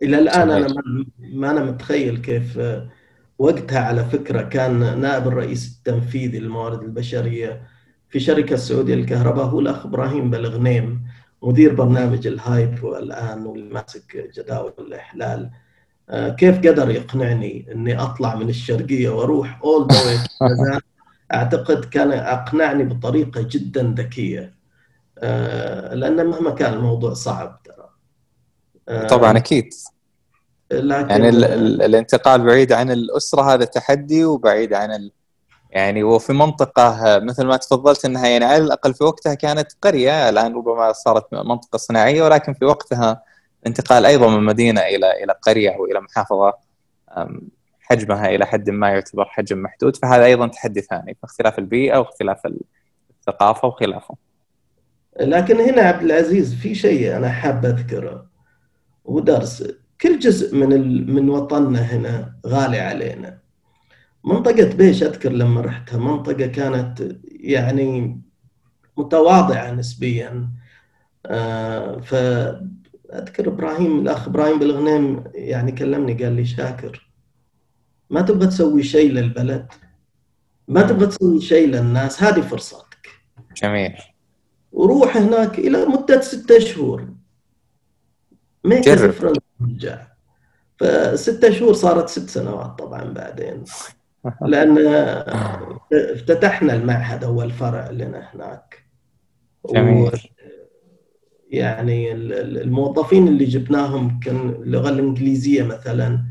إلى الآن أنا ما أنا متخيل كيف وقتها على فكرة كان نائب الرئيس التنفيذي للموارد البشرية في شركة السعوديه للكهرباء هو الأخ إبراهيم بلغنيم مدير برنامج الهايب والآن والماسك جداول الإحلال. آه، كيف قدر يقنعني إني أطلع من الشرقية وأروح all the أعتقد كان أقنعني بطريقة جدا ذكية. آه، لأن مهما كان الموضوع صعب ترى. طبعا أكيد. لكن يعني ال ال الانتقال بعيد عن الأسرة هذا تحدي وبعيد عن ال يعني وفي منطقة مثل ما تفضلت إنها يعني على الأقل في وقتها كانت قرية الآن ربما صارت منطقة صناعية ولكن في وقتها انتقال أيضا من مدينة إلى إلى قرية أو إلى محافظة حجمها إلى حد ما يعتبر حجم محدود فهذا أيضا تحدي ثاني فاختلاف البيئة واختلاف الثقافة وخلافه. لكن هنا عبد العزيز في شيء أنا حاب أذكره ودرس كل جزء من من وطننا هنا غالي علينا. منطقة بيش أذكر لما رحتها منطقة كانت يعني متواضعة نسبيا. آه، فأذكر إبراهيم الأخ إبراهيم بالغنيم يعني كلمني قال لي شاكر ما تبغى تسوي شيء للبلد؟ ما تبغى تسوي شيء للناس؟ هذه فرصتك. جميل. وروح هناك إلى مدة ستة شهور. ما جرب. رجع فستة شهور صارت ست سنوات طبعا بعدين. لأن افتتحنا المعهد أول فرع لنا هناك. جميل. يعني الموظفين اللي جبناهم كان اللغة الإنجليزية مثلا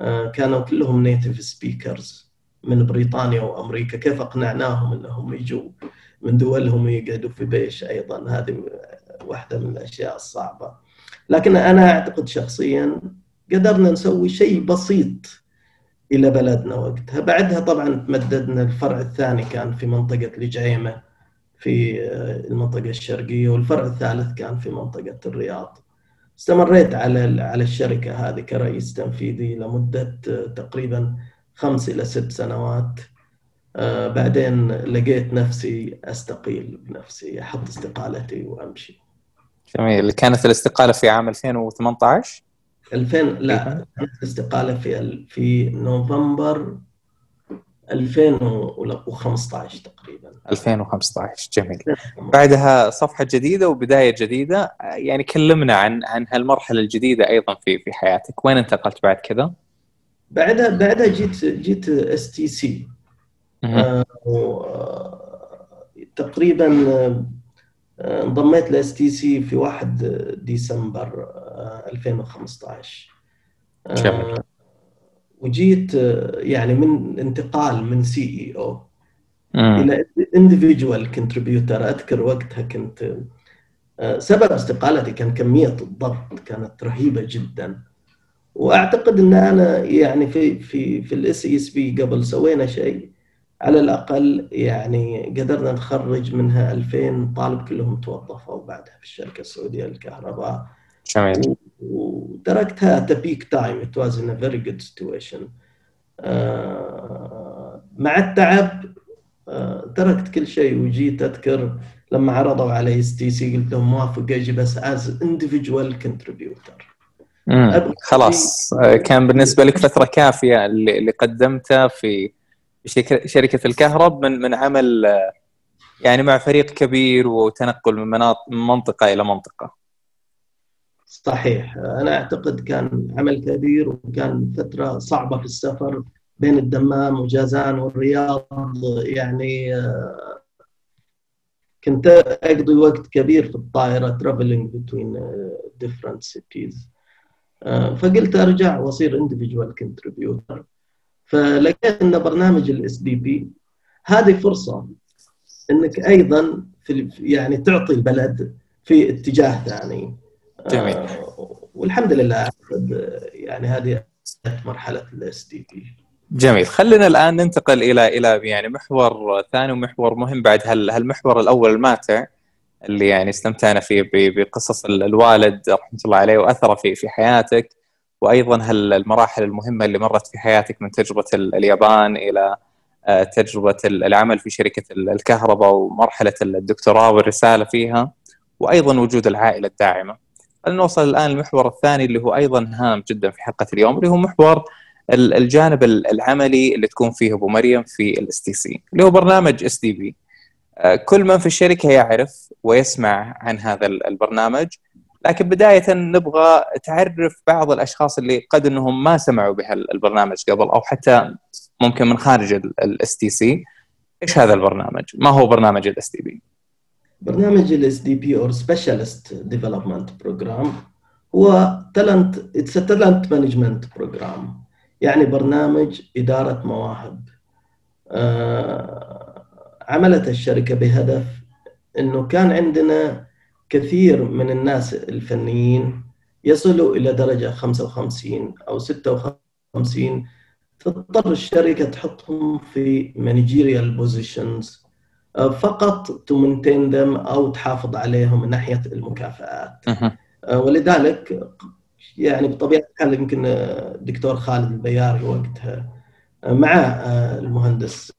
آه، كانوا كلهم native speakers من بريطانيا وأمريكا. كيف أقنعناهم إنهم يجوا من دولهم يقعدوا في بيش أيضا؟ هذه واحدة من الأشياء الصعبة. لكن أنا أعتقد شخصيا قدرنا نسوي شيء بسيط إلى بلدنا وقتها. بعدها طبعا تمددنا الفرع الثاني كان في منطقة الجعيمه في المنطقة الشرقية والفرع الثالث كان في منطقة الرياض. استمريت على على الشركة هذه كرئيس تنفيذي لمدة تقريبا خمس إلى ست سنوات. آه، بعدين لقيت نفسي أستقيل بنفسي أحط استقالتي وأمشي. جميل. كانت الاستقالة في عام 2018 2000 لا الاستقالة في في نوفمبر 2015 تقريبا. 2015 جميل. بعدها صفحة جديدة وبداية جديدة. يعني كلمنا عن عن هالمرحلة الجديدة أيضا في في حياتك. وين انتقلت بعد كذا؟ بعدها بعدها جيت جيت STC تقريبا انضميت ل STC في 1 ديسمبر 2015 آه، جميل. وجيت يعني من انتقال من CEO إلى individual contributor أذكر وقتها كنت آه، سبب استقالتي كان كمية الضغط كانت رهيبة جدا. وأعتقد إن أنا يعني في في في ال SSP قبل سوينا شيء على الأقل يعني قدرنا نخرج منها 2000 طالب كلهم توظفوا بعدها في الشركة السعودية للكهرباء. جميل وتركتها at peak time it was in very good situation مع التعب uh, تركت كل شيء. وجيت أذكر لما عرضوا علي STC قلت لهم موافق أجي بس as individual contributor خلاص. كان بالنسبة لك فترة كافية اللي, اللي قدمته في شركه الكهرباء من من عمل يعني مع فريق كبير وتنقل من منطقة إلى منطقة. صحيح. أنا أعتقد كان عمل كبير وكان فترة صعبة في السفر بين الدمام وجازان والرياض. يعني كنت أقضي وقت كبير في الطائرة traveling between different cities فقلت أرجع وأصير individual contributor فلقيت إن برنامج ال SDP هذه فرصة إنك أيضا في يعني تعطي البلد في اتجاه ثاني. جميل. آه والحمد لله يعني هذه مرحلة الاس دي بي جميل. خلينا الآن ننتقل إلى إلى يعني محور ثاني ومحور مهم بعد هالمحور الأول الماتع اللي يعني استمتعنا فيه بقصص الوالد رحمة الله عليه وأثره في في حياتك. وأيضا هالمراحل المهمة اللي مرت في حياتك من تجربة اليابان إلى آه، تجربة العمل في شركة الكهرباء ومرحلة الدكتوراه والرسالة فيها وأيضا وجود العائلة الداعمة. نوصل الآن للمحور الثاني اللي هو أيضا هام جدا في حلقة اليوم اللي هو محور الجانب العملي اللي تكون فيه أبو مريم في ال STC اللي هو برنامج SDP. كل من في الشركة يعرف ويسمع عن هذا البرنامج لكن بداية نبغى تعرف بعض الأشخاص اللي قد إنهم ما سمعوا بهالبرنامج قبل أو حتى ممكن من خارج ال STC إيش هذا البرنامج؟ ما هو برنامج ال SDP؟ برنامج ال SDP أو specialist development program هو talent it's talent management program يعني برنامج إدارة مواهب آه، عملت الشركة بهدف إنه كان عندنا كثير من الناس الفنيين يصلوا إلى درجة 55 أو 56 تضطر الشركة تحطهم في managerial positions آه، فقط to maintain them أو تحافظ عليهم من ناحية المكافآت. آه، ولذلك يعني بطبيعة الحال يمكن الدكتور خالد البياري وقتها آه، مع المهندس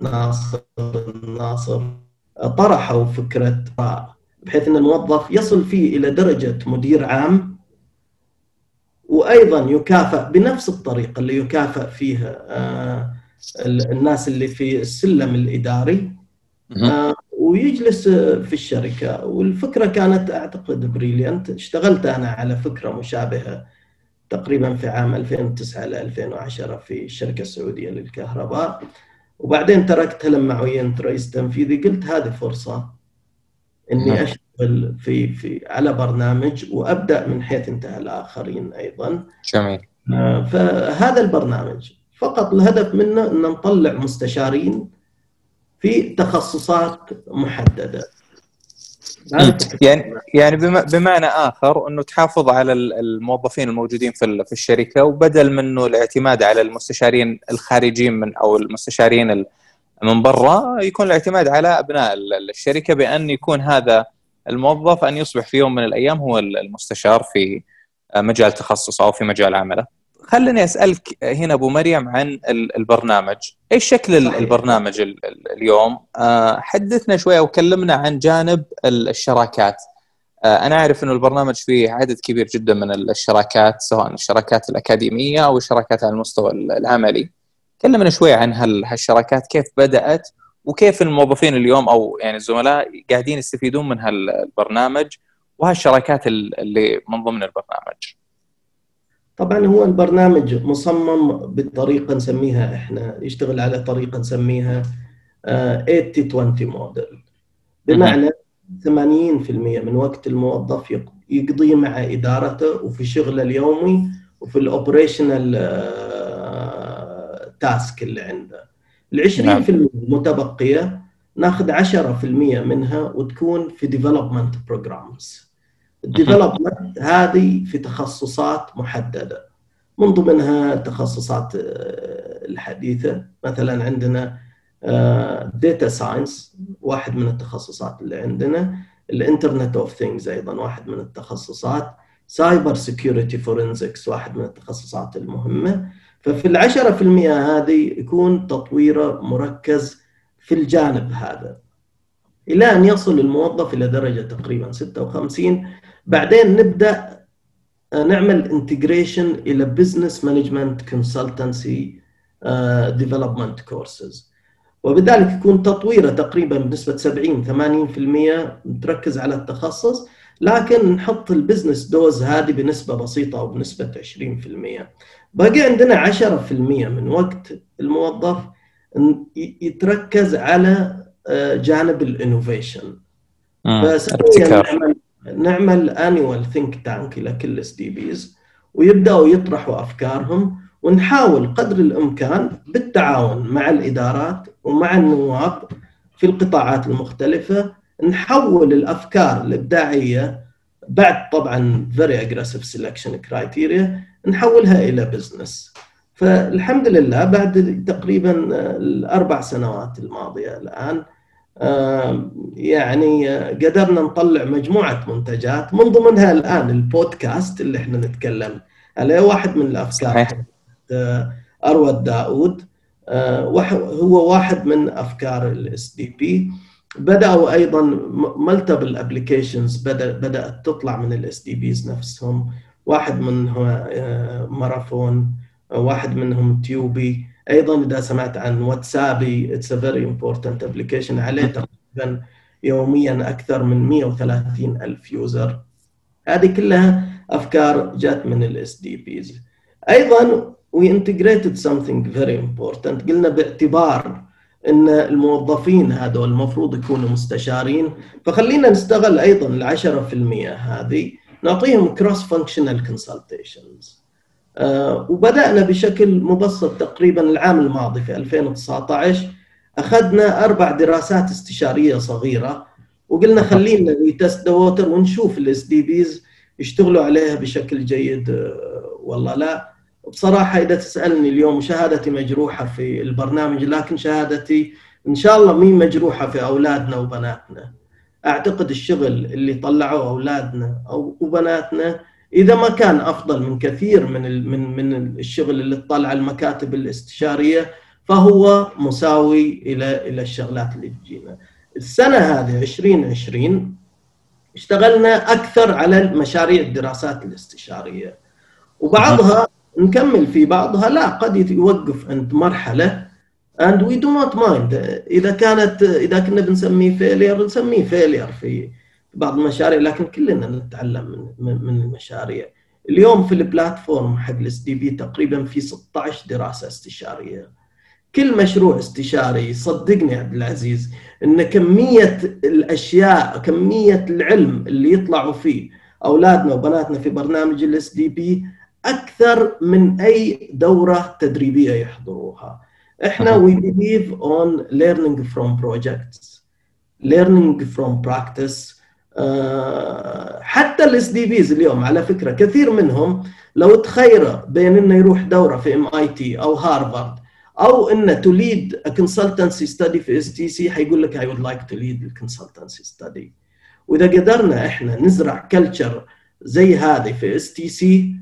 ناصر ناصر طرحوا فكرة بحيث إن الموظف يصل فيه إلى درجة مدير عام وأيضا يكافئ بنفس الطريقة اللي يكافئ فيها آه، الناس اللي في السلم الإداري آه، ويجلس في الشركة. والفكرة كانت أعتقد بريليانت اشتغلت أنا على فكرة مشابهة تقريبا في عام 2009 ل 2010 في الشركة السعوديه للكهرباء. وبعدين تركتها لما عينت رئيس تنفيذي قلت هذه فرصة. إني أشتغل في في على برنامج وأبدأ من حيث انتهى الآخرين أيضا. جميل. آه، فهذا البرنامج فقط الهدف منه أن نطلع مستشارين في تخصصات محددة. يعني يعني بمعنى آخر أنه تحافظ على الموظفين الموجودين في في الشركة وبدل منه الاعتماد على المستشارين الخارجين من أو المستشارين من برا يكون الاعتماد على أبناء الشركة بأن يكون هذا الموظف أن يصبح في يوم من الأيام هو المستشار في مجال تخصصه أو في مجال عمله. خليني أسألك هنا أبو مريم عن البرنامج، إيش شكل. البرنامج اليوم؟ آه، حدثنا شوية وكلمنا عن جانب الشراكات. آه، أنا أعرف إنه البرنامج فيه عدد كبير جدا من الشراكات سواء الشراكات الأكاديمية أو الشراكات على المستوى العملي. كلمنا شوي عن هالشراكات كيف بدأت وكيف الموظفين اليوم أو يعني الزملاء قاعدين يستفيدون من هالبرنامج وهالشراكات اللي من ضمن البرنامج. طبعا هو البرنامج مصمم بطريقة نسميها إحنا يشتغل على طريقة نسميها 80 20 موديل بمعنى 80% من وقت الموظف يقضيه مع إدارته وفي شغله اليومي وفي ال operational task اللي عنده. ال 20% نعم. المتبقيه ناخذ 10% منها وتكون في development programs ال development هذه في تخصصات محددة. من ضمنها التخصصات آه، الحديثة. مثلا عندنا data science واحد من التخصصات اللي عندنا. ال internet of things أيضا واحد من التخصصات. cyber security forensics واحد من التخصصات المهمة. ففي العشرة في المئة هذه يكون تطويره مركز في الجانب هذا. إلى أن يصل الموظف إلى درجة تقريبا 56 بعدين نبدأ نعمل integration إلى business management consultancy development courses وبذلك يكون تطويره تقريبا بنسبة 70 80% تركز على التخصص. لكن نحط ال business dose هذه بنسبة بسيطة أو بنسبة 20% باقي عندنا 10% من وقت الموظف يتركز على آه، جانب ال innovation. نعمل نعمل annual think tank لكل SDPs ويبدأوا يطرحوا أفكارهم ونحاول قدر الإمكان بالتعاون مع الإدارات ومع النواب في القطاعات المختلفة نحول الأفكار الإبداعية بعد طبعا very aggressive selection criteria نحولها إلى business فالحمد لله بعد تقريبا الأربع سنوات الماضية الآن يعني قدرنا نطلع مجموعة منتجات من ضمنها الآن البودكاست اللي إحنا نتكلم عليه واحد من الأفكار صحيح. أروى داود هو واحد من أفكار ال SDP بدأوا أيضا multiple applications بدأت تطلع من ال SDPs نفسهم. واحد منهم آه، مارافون واحد منهم تيوبي أيضا إذا سمعت عن واتسابي it's a very important application عليه تقريبا يوميا أكثر من 130 ألف user هذه كلها أفكار جات من ال SDPs أيضا we integrated something very important. قلنا باعتبار إن الموظفين هذول المفروض يكونوا مستشارين. فخلينا نستغل أيضا ال 10% هذه نعطيهم cross functional consultations وبدأنا بشكل مبسط تقريبا العام الماضي في 2019 أخذنا أربع دراسات استشارية صغيرة وقلنا خلينا ن test the water ونشوف ال SDPs يشتغلوا عليها بشكل جيد آه، والله لا. بصراحة إذا تسألني اليوم شهادتي مجروحة في البرنامج لكن شهادتي إن شاء الله مين مجروحة في أولادنا وبناتنا أعتقد الشغل اللي طلعوه أولادنا أو وبناتنا إذا ما كان أفضل من كثير من من من الشغل اللي طلع المكاتب الاستشارية فهو مساوي إلى إلى الشغلات اللي تجينا. السنة هذه 2020 اشتغلنا أكثر على مشاريع الدراسات الاستشارية وبعضها نكمل في بعضها. لا قد يوقف عند مرحلة and we do not mind. إذا كانت إذا كنا بنسميه failure نسميه failure في بعض المشاريع لكن كلنا نتعلم من من المشاريع. اليوم في ال platform حق ال SDP تقريبا في 16 دراسة استشارية. كل مشروع استشاري صدقني عبد العزيز إن كمية الأشياء كمية العلم اللي يطلعوا فيه أولادنا وبناتنا في برنامج ال SDP أكثر من أي دورة تدريبية يحضروها. إحنا we believe on learning from projects learning from practice. uh, حتى ال SDPs اليوم على فكرة كثير منهم لو تخيره بين إنه يروح دورة في MIT أو هارفارد أو إنه to lead a consultancy study في STC حيقول لك I would like to lead ال consultancy study وإذا قدرنا إحنا نزرع culture زي هذه في STC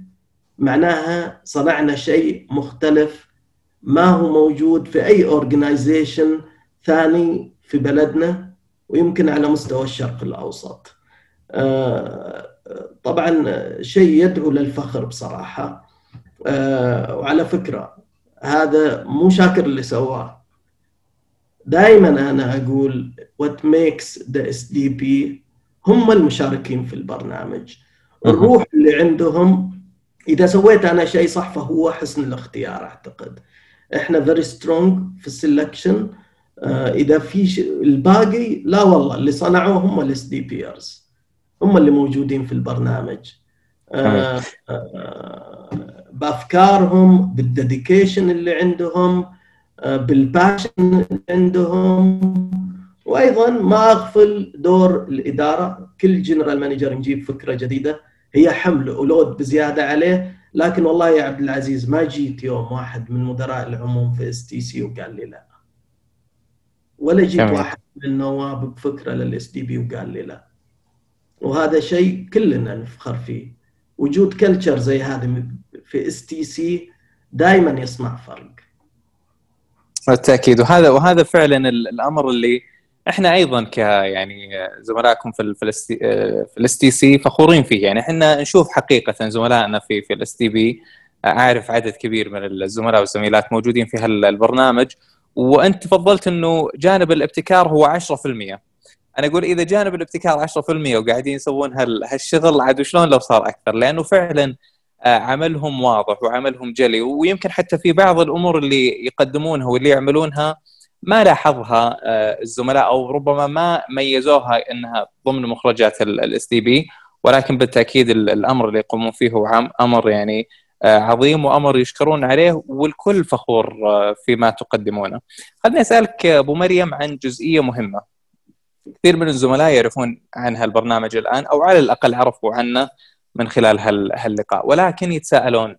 معناها صنعنا شيء مختلف. ما هو موجود في أي organization ثاني في بلدنا ويمكن على مستوى الشرق الأوسط. آه، طبعا شيء يدعو للفخر بصراحة. آه، وعلى فكرة هذا مو شاكر اللي سواه. دائما أنا أقول what makes the SDP هم المشاركين في البرنامج. الروح اللي عندهم إذا سويت أنا شيء صح فهو حسن الاختيار أعتقد. إحنا very strong في ال selection آه إذا في. الباقي لا والله اللي صنعوه هم ال SDPers هم اللي موجودين في البرنامج. آه آه بأفكارهم بالديديكيشن اللي عندهم آه بال passion اللي عندهم. وأيضا ما أغفل دور الإدارة. كل general manager نجيب فكرة جديدة. هي حمل و load بزيادة عليه لكن والله يا عبد العزيز ما جيت يوم واحد من مدراء العموم في STC وقال لي لا. ولا جيت جميل. واحد من النواب بفكرة لل SDP وقال لي لا. وهذا شيء كلنا نفخر فيه. وجود culture زي هذا في STC دائما يصنع فرق. بالتأكيد. وهذا وهذا فعلا الأمر اللي إحنا أيضا ك يعني زملائكم في في في ال STC فخورين فيه. يعني إحنا نشوف حقيقة زملائنا في في ال SDP أعرف عدد كبير من الزملاء والزميلات موجودين في هالبرنامج وأنت تفضلت إنه جانب الابتكار هو 10% أنا أقول إذا جانب الابتكار 10% وقاعدين يسوون هالشغل عاد وشلون لو صار أكثر؟ لأنه فعلا عملهم واضح وعملهم جلي ويمكن حتى في بعض الأمور اللي يقدمونها واللي يعملونها ما لاحظها الزملاء أو ربما ما ميزوها إنها ضمن مخرجات الاس دي بي ولكن بالتأكيد الأمر اللي يقومون فيه هو أمر يعني عظيم وأمر يشكرون عليه والكل فخور فيما تقدمونه. خليني أسألك أبو مريم عن جزئية مهمة. كثير من الزملاء يعرفون عن هالبرنامج الآن أو على الأقل عرفوا عنه من خلال هاللقاء ولكن يتساءلون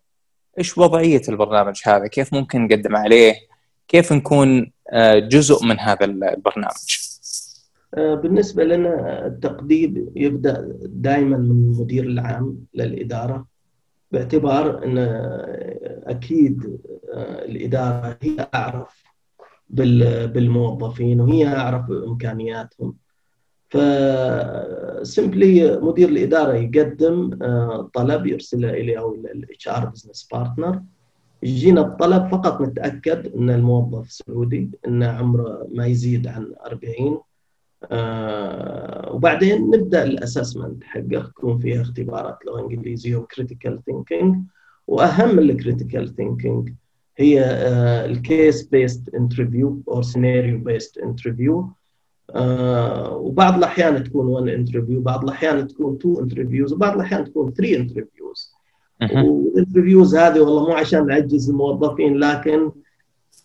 إيش وضعية البرنامج هذا؟ كيف ممكن نقدم عليه؟ كيف نكون جزء من هذا البرنامج؟ بالنسبة لنا التقديم يبدأ دائما من المدير العام للإدارة باعتبار أن أكيد الإدارة هي أعرف بالموظفين وهي أعرف بإمكانياتهم ف simply مدير الإدارة يقدم طلب يرسله إلي أو ال HR business partner يجينا الطلب فقط نتأكد إن الموظف سعودي إن عمره ما يزيد عن 40 آه وبعدين نبدأ ال assessment حقه يكون فيها اختبارات لغه انجليزيه و critical thinking وأهم ال critical thinking هي ال case based interview أو scenario based interview وبعض الأحيان تكون 1 interview بعض الأحيان تكون 2 interviews وبعض الأحيان تكون 3 interviews وال interviews هذه والله مو عشان نعجز الموظفين لكن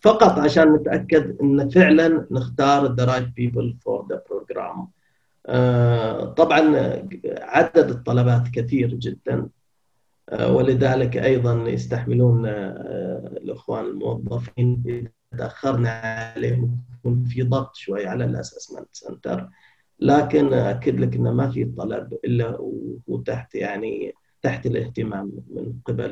فقط عشان نتأكد إن فعلا نختار the right people for the program. طبعا عدد الطلبات كثير جدا. آه، ولذلك أيضا يستحملون آه، الإخوان الموظفين تأخرنا عليهم يكون في ضغط شوي على الأسسمنت سنتر. لكن أكد لك انه ما في طلب إلا وتحت يعني تحت الاهتمام من قبل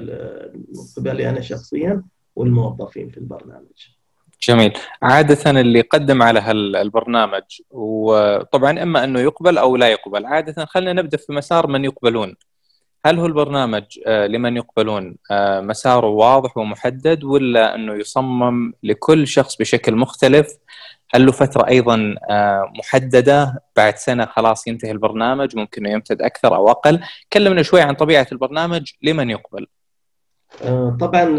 من قبلي أنا شخصيا والموظفين في البرنامج. جميل عادة اللي يقدم على هالبرنامج وطبعا إما أنه يقبل أو لا يقبل عادة خلينا نبدأ في مسار من يقبلون هل هو البرنامج آه، لمن يقبلون آه، مساره واضح ومحدد ولا أنه يصمم لكل شخص بشكل مختلف؟ هل له فتره أيضا آه، محددة بعد سنة خلاص ينتهي البرنامج ممكن يمتد أكثر أو أقل؟ كلمنا شوي عن طبيعة البرنامج لمن يقبل. طبعا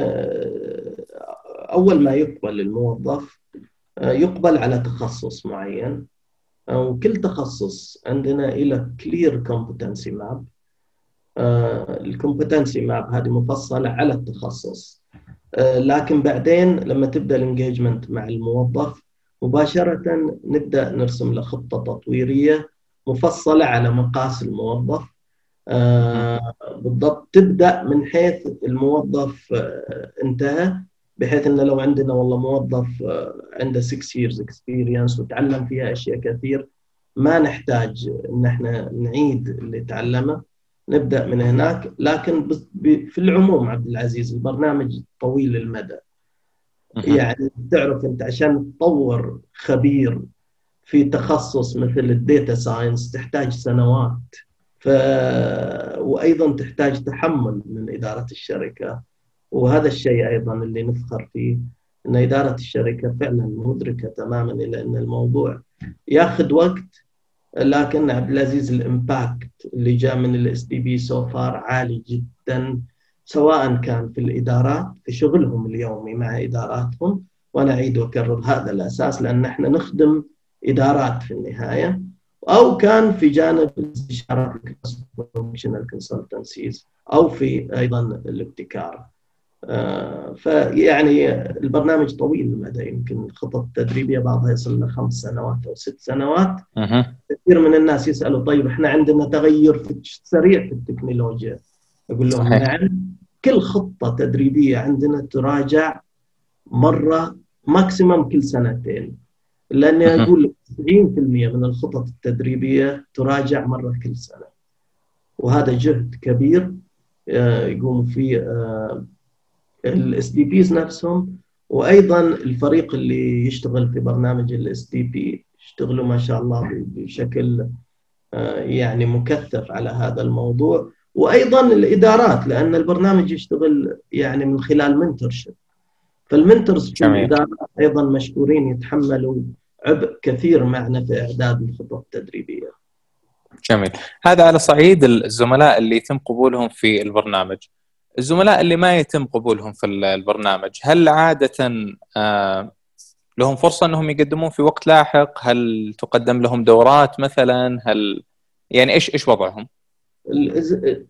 أول ما يقبل الموظف يقبل على تخصص معين وكل تخصص عندنا إلى clear competency map ال competency map هذه مفصلة على التخصص آه، لكن بعدين لما تبدأ ال engagement مع الموظف مباشرة نبدأ نرسم له خطة تطويرية مفصلة على مقاس الموظف. آه، بالضبط تبدأ من حيث الموظف آه، انتهى بحيث إنه لو عندنا والله موظف عنده 6 years experience وتعلم فيها أشياء كثير ما نحتاج إن إحنا نعيد اللي تعلمه. نبدأ من هناك. لكن في العموم عبد العزيز البرنامج طويل المدى. يعني تعرف انت عشان تطور خبير في تخصص مثل ال data science تحتاج سنوات. ف... وأيضا تحتاج تحمل من إدارة الشركة. وهذا الشيء أيضا اللي نفخر فيه إن إدارة الشركة فعلا مدركة تماما إلى إن الموضوع ياخذ وقت لكن عبد العزيز ال impact اللي جاء من ال SDP so far عالي جدا. سواء كان في الإدارات في شغلهم اليومي مع إداراتهم. وأنا أعيد وأكرر هذا الأساس لأن إحنا نخدم إدارات في النهاية. أو كان في جانب الاستشارات consultancies أو في أيضا الابتكار. آه، فيعني البرنامج طويل المدى يمكن خطط التدريبيه بعضها يصل لخمس سنوات أو ست سنوات. كثير من الناس يسألوا طيب إحنا عندنا تغير في سريع في التكنولوجيا. أقول لهم. نعم. كل خطة تدريبية عندنا تراجع مرة maximum كل سنتين. لأني أقول 90% من الخطط التدريبية تراجع مرة كل سنة. وهذا جهد كبير آه، يقوم فيه آه، ال SDPs نفسهم وأيضا الفريق اللي يشتغل في برنامج ال SDP يشتغلوا ما شاء الله بشكل آه، يعني مكثف على هذا الموضوع. وأيضا الإدارات لأن البرنامج يشتغل يعني من خلال mentorship فال mentors في الادارات أيضا مشكورين يتحملوا عبء كثير معنا في إعداد الخطط التدريبية. جميل، هذا على صعيد الزملاء اللي يتم قبولهم في البرنامج. الزملاء اللي ما يتم قبولهم في البرنامج هل عادة آه، لهم فرصة أنهم يقدمون في وقت لاحق؟ هل تقدم لهم دورات مثلا؟ هل يعني إيش إيش وضعهم؟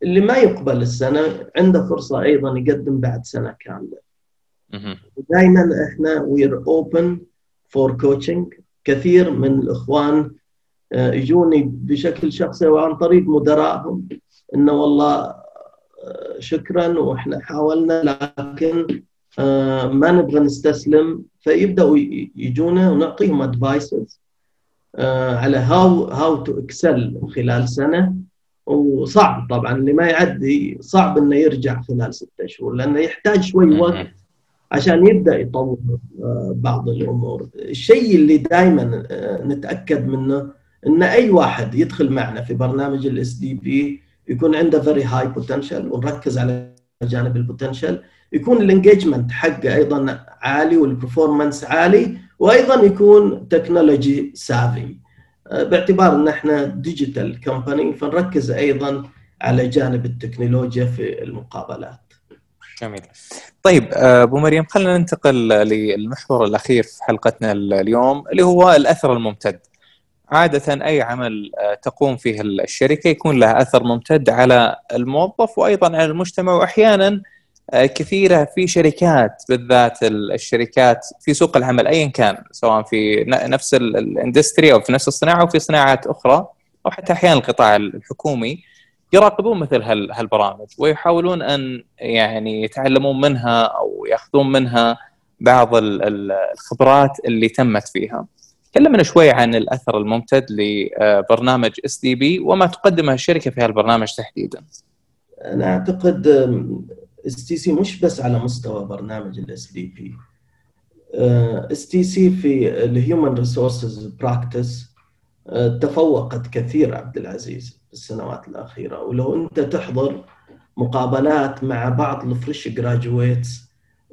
اللي ما يقبل السنة عنده فرصة أيضا يقدم بعد سنة كاملة. دائما إحنا we're open for coaching كثير من الإخوان آه، يجوني بشكل شخصي وعن طريق مدراءهم إنه والله شكرا وإحنا حاولنا لكن آه، ما نبغى نستسلم. فيبدأوا يجونا ونعطيهم advices آه، على how how to excel خلال سنة. وصعب طبعا اللي ما يعدي صعب إنه يرجع خلال ستة شهور لأنه يحتاج شوي وقت عشان يبدأ يطور آه، بعض الأمور. الشيء اللي دائما نتأكد منه إن أي واحد يدخل معنا في برنامج ال SDP يكون عنده very high potential ونركز على جانب ال potential يكون ال engagement حقه أيضا عالي وال performance عالي وأيضا يكون technology savvy آه، باعتبار إن إحنا digital company فنركز أيضا على جانب التكنولوجيا في المقابلات. جميل. طيب آه، أبو مريم خلينا ننتقل للمحور الأخير في حلقتنا اليوم اللي هو الأثر الممتد. عادة أي عمل آه، تقوم فيه الشركة يكون له أثر ممتد على الموظف وأيضا على المجتمع وأحيانا آه، كثيرة في شركات بالذات الشركات في سوق العمل أيا كان سواء في نفس الاندستري أو في نفس الصناعة أو في صناعات أخرى أو حتى أحيانا القطاع الحكومي يراقبون مثل هالبرامج ويحاولون أن يعني يتعلمون منها أو يأخذون منها بعض الخبرات اللي تمت فيها تكلمنا شوي عن الأثر الممتد لبرنامج SDP وما تقدمه الشركة في هالبرنامج تحديدا. أنا أعتقد STC مش بس على مستوى برنامج ال SDP. STC في ال human resources practice تفوقت كثير عبد العزيز في السنوات الأخيرة. ولو أنت تحضر مقابلات مع بعض ال fresh graduates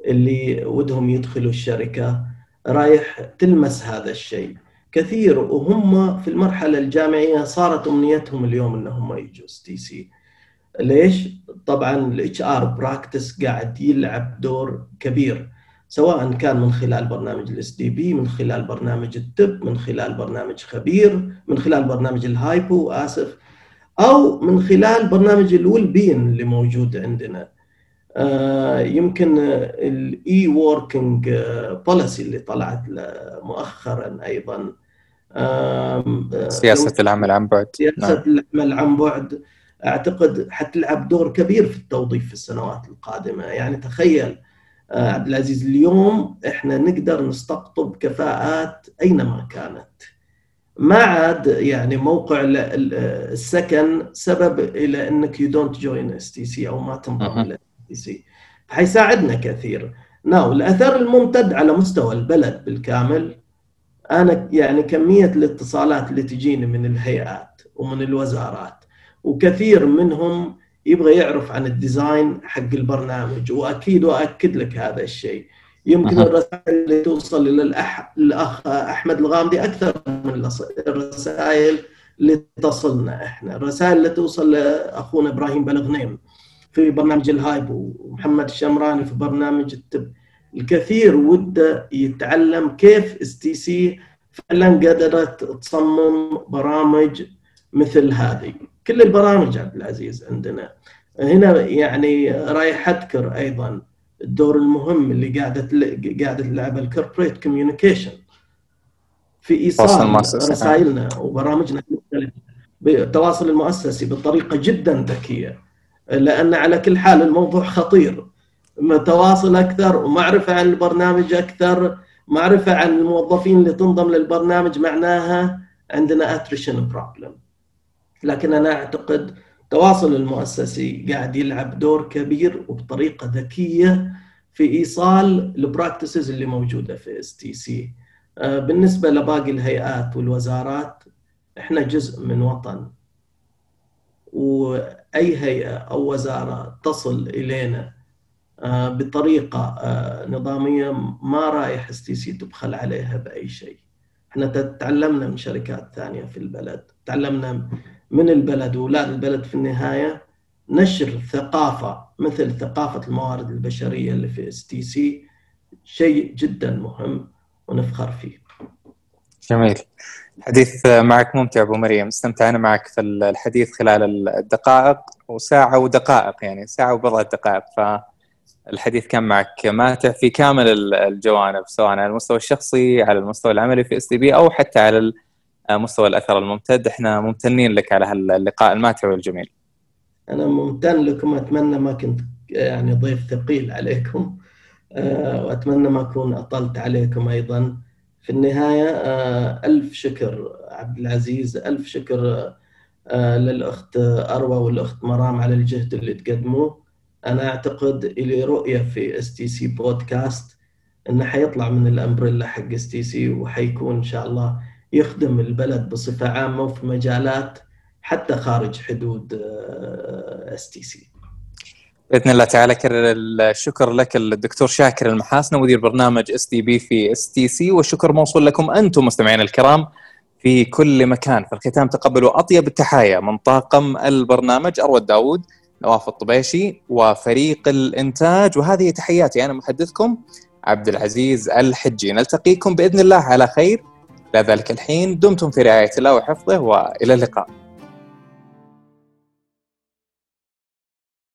اللي ودهم يدخلوا الشركة رايح تلمس هذا الشيء كثير. وهم في المرحلة الجامعية صارت أمنيتهم اليوم انهم يجوا STC ليش؟ طبعا ال HR practice قاعد يلعب دور كبير سواء كان من خلال برنامج ال SDP من خلال برنامج ال TAP من خلال برنامج خبير من خلال برنامج ال HiPo آسف أو من خلال برنامج ال well-being اللي موجود عندنا آه، يمكن ال e-working policy اللي طلعت مؤخرا أيضا آه، سياسة العمل عن بعد سياسة نعم. العمل عن بعد أعتقد حتلعب دور كبير في التوظيف في السنوات القادمة. يعني تخيل آه، عبد العزيز اليوم إحنا نقدر نستقطب كفاءات أينما كانت. ما عاد يعني موقع السكن سبب إلى إنك you don't join STC أو ما تنضم سي حيساعدنا كثير. now الأثر الممتد على مستوى البلد بالكامل أنا يعني كمية الاتصالات اللي تجيني من الهيئات ومن الوزارات وكثير منهم يبغى يعرف عن ال design حق البرنامج وأكيد واكد لك هذا الشيء. يمكن الرسائل اللي توصل إلى الاخ أحمد الغامدي أكثر من الرسائل اللي تصلنا إحنا. الرسائل اللي توصل لأخونا إبراهيم بلغنيم في برنامج ال HiPo ومحمد الشمراني في برنامج ال TAP. الكثير وده يتعلم كيف STC فعلا قدرت تصمم برامج مثل هذه. كل البرامج عبد العزيز عندنا. هنا يعني رايح أذكر أيضا الدور المهم اللي قاعدة قاعدة تلعبه ال corporate communication في إيصال رسائلنا وبرامجنا بالتواصل المؤسسي بطريقة جدا ذكية لأن على كل حال الموضوع خطير. تواصل أكثر ومعرفة عن البرنامج أكثر معرفة عن الموظفين اللي تنضم للبرنامج معناها عندنا attrition problem لكن أنا أعتقد التواصل المؤسسي قاعد يلعب دور كبير وبطريقة ذكية في إيصال ال practices اللي موجودة في STC بالنسبة لباقي الهيئات والوزارات إحنا جزء من وطن وأي هيئة أو وزارة تصل إلينا آه، بطريقة آه، نظامية ما رايح STC تبخل عليها بأي شيء. إحنا تعلمنا من شركات ثانية في البلد، تعلمنا من البلد واولاد البلد في النهاية نشر ثقافة مثل ثقافة الموارد البشرية اللي في STC شيء جدا مهم ونفخر فيه. جميل. الحديث معك ممتع أبو مريم استمتعنا معك في الحديث خلال الدقائق وساعة ودقائق يعني ساعة وبضع دقائق فالحديث كان معك ماتع في كامل الجوانب سواء على المستوى الشخصي على المستوى العملي في SDP أو حتى على مستوى الأثر الممتد. إحنا ممتنين لك على هاللقاء الماتع والجميل. أنا ممتن لكم. أتمنى ما كنت يعني ضيف ثقيل عليكم. آه، وأتمنى ما أكون أطلت عليكم أيضا. في النهاية آه، ألف شكر عبد العزيز. ألف شكر آه، للأخت أروى والأخت مرام على الجهد اللي تقدموه. أنا أعتقد إلي رؤية في STC بودكاست إنه حيطلع من ال umbrella حق STC وحيكون إن شاء الله يخدم البلد بصفة عامة وفي مجالات حتى خارج حدود اس تي سي بإذن الله تعالى كرر الشكر لك الدكتور شاكر المحاسنه مدير برنامج اس تي بي في اس تي سي والشكر موصول لكم أنتم مستمعينا الكرام في كل مكان. في الختام تقبلوا أطيب التحايا من طاقم البرنامج أروى داوود نواف الطبيشي وفريق الإنتاج. وهذه تحياتي أنا محدثكم عبد العزيز الحجي. نلتقيكم بإذن الله على خير. لا ذلك الحين دمتم في رعاية الله وحفظه وإلى اللقاء.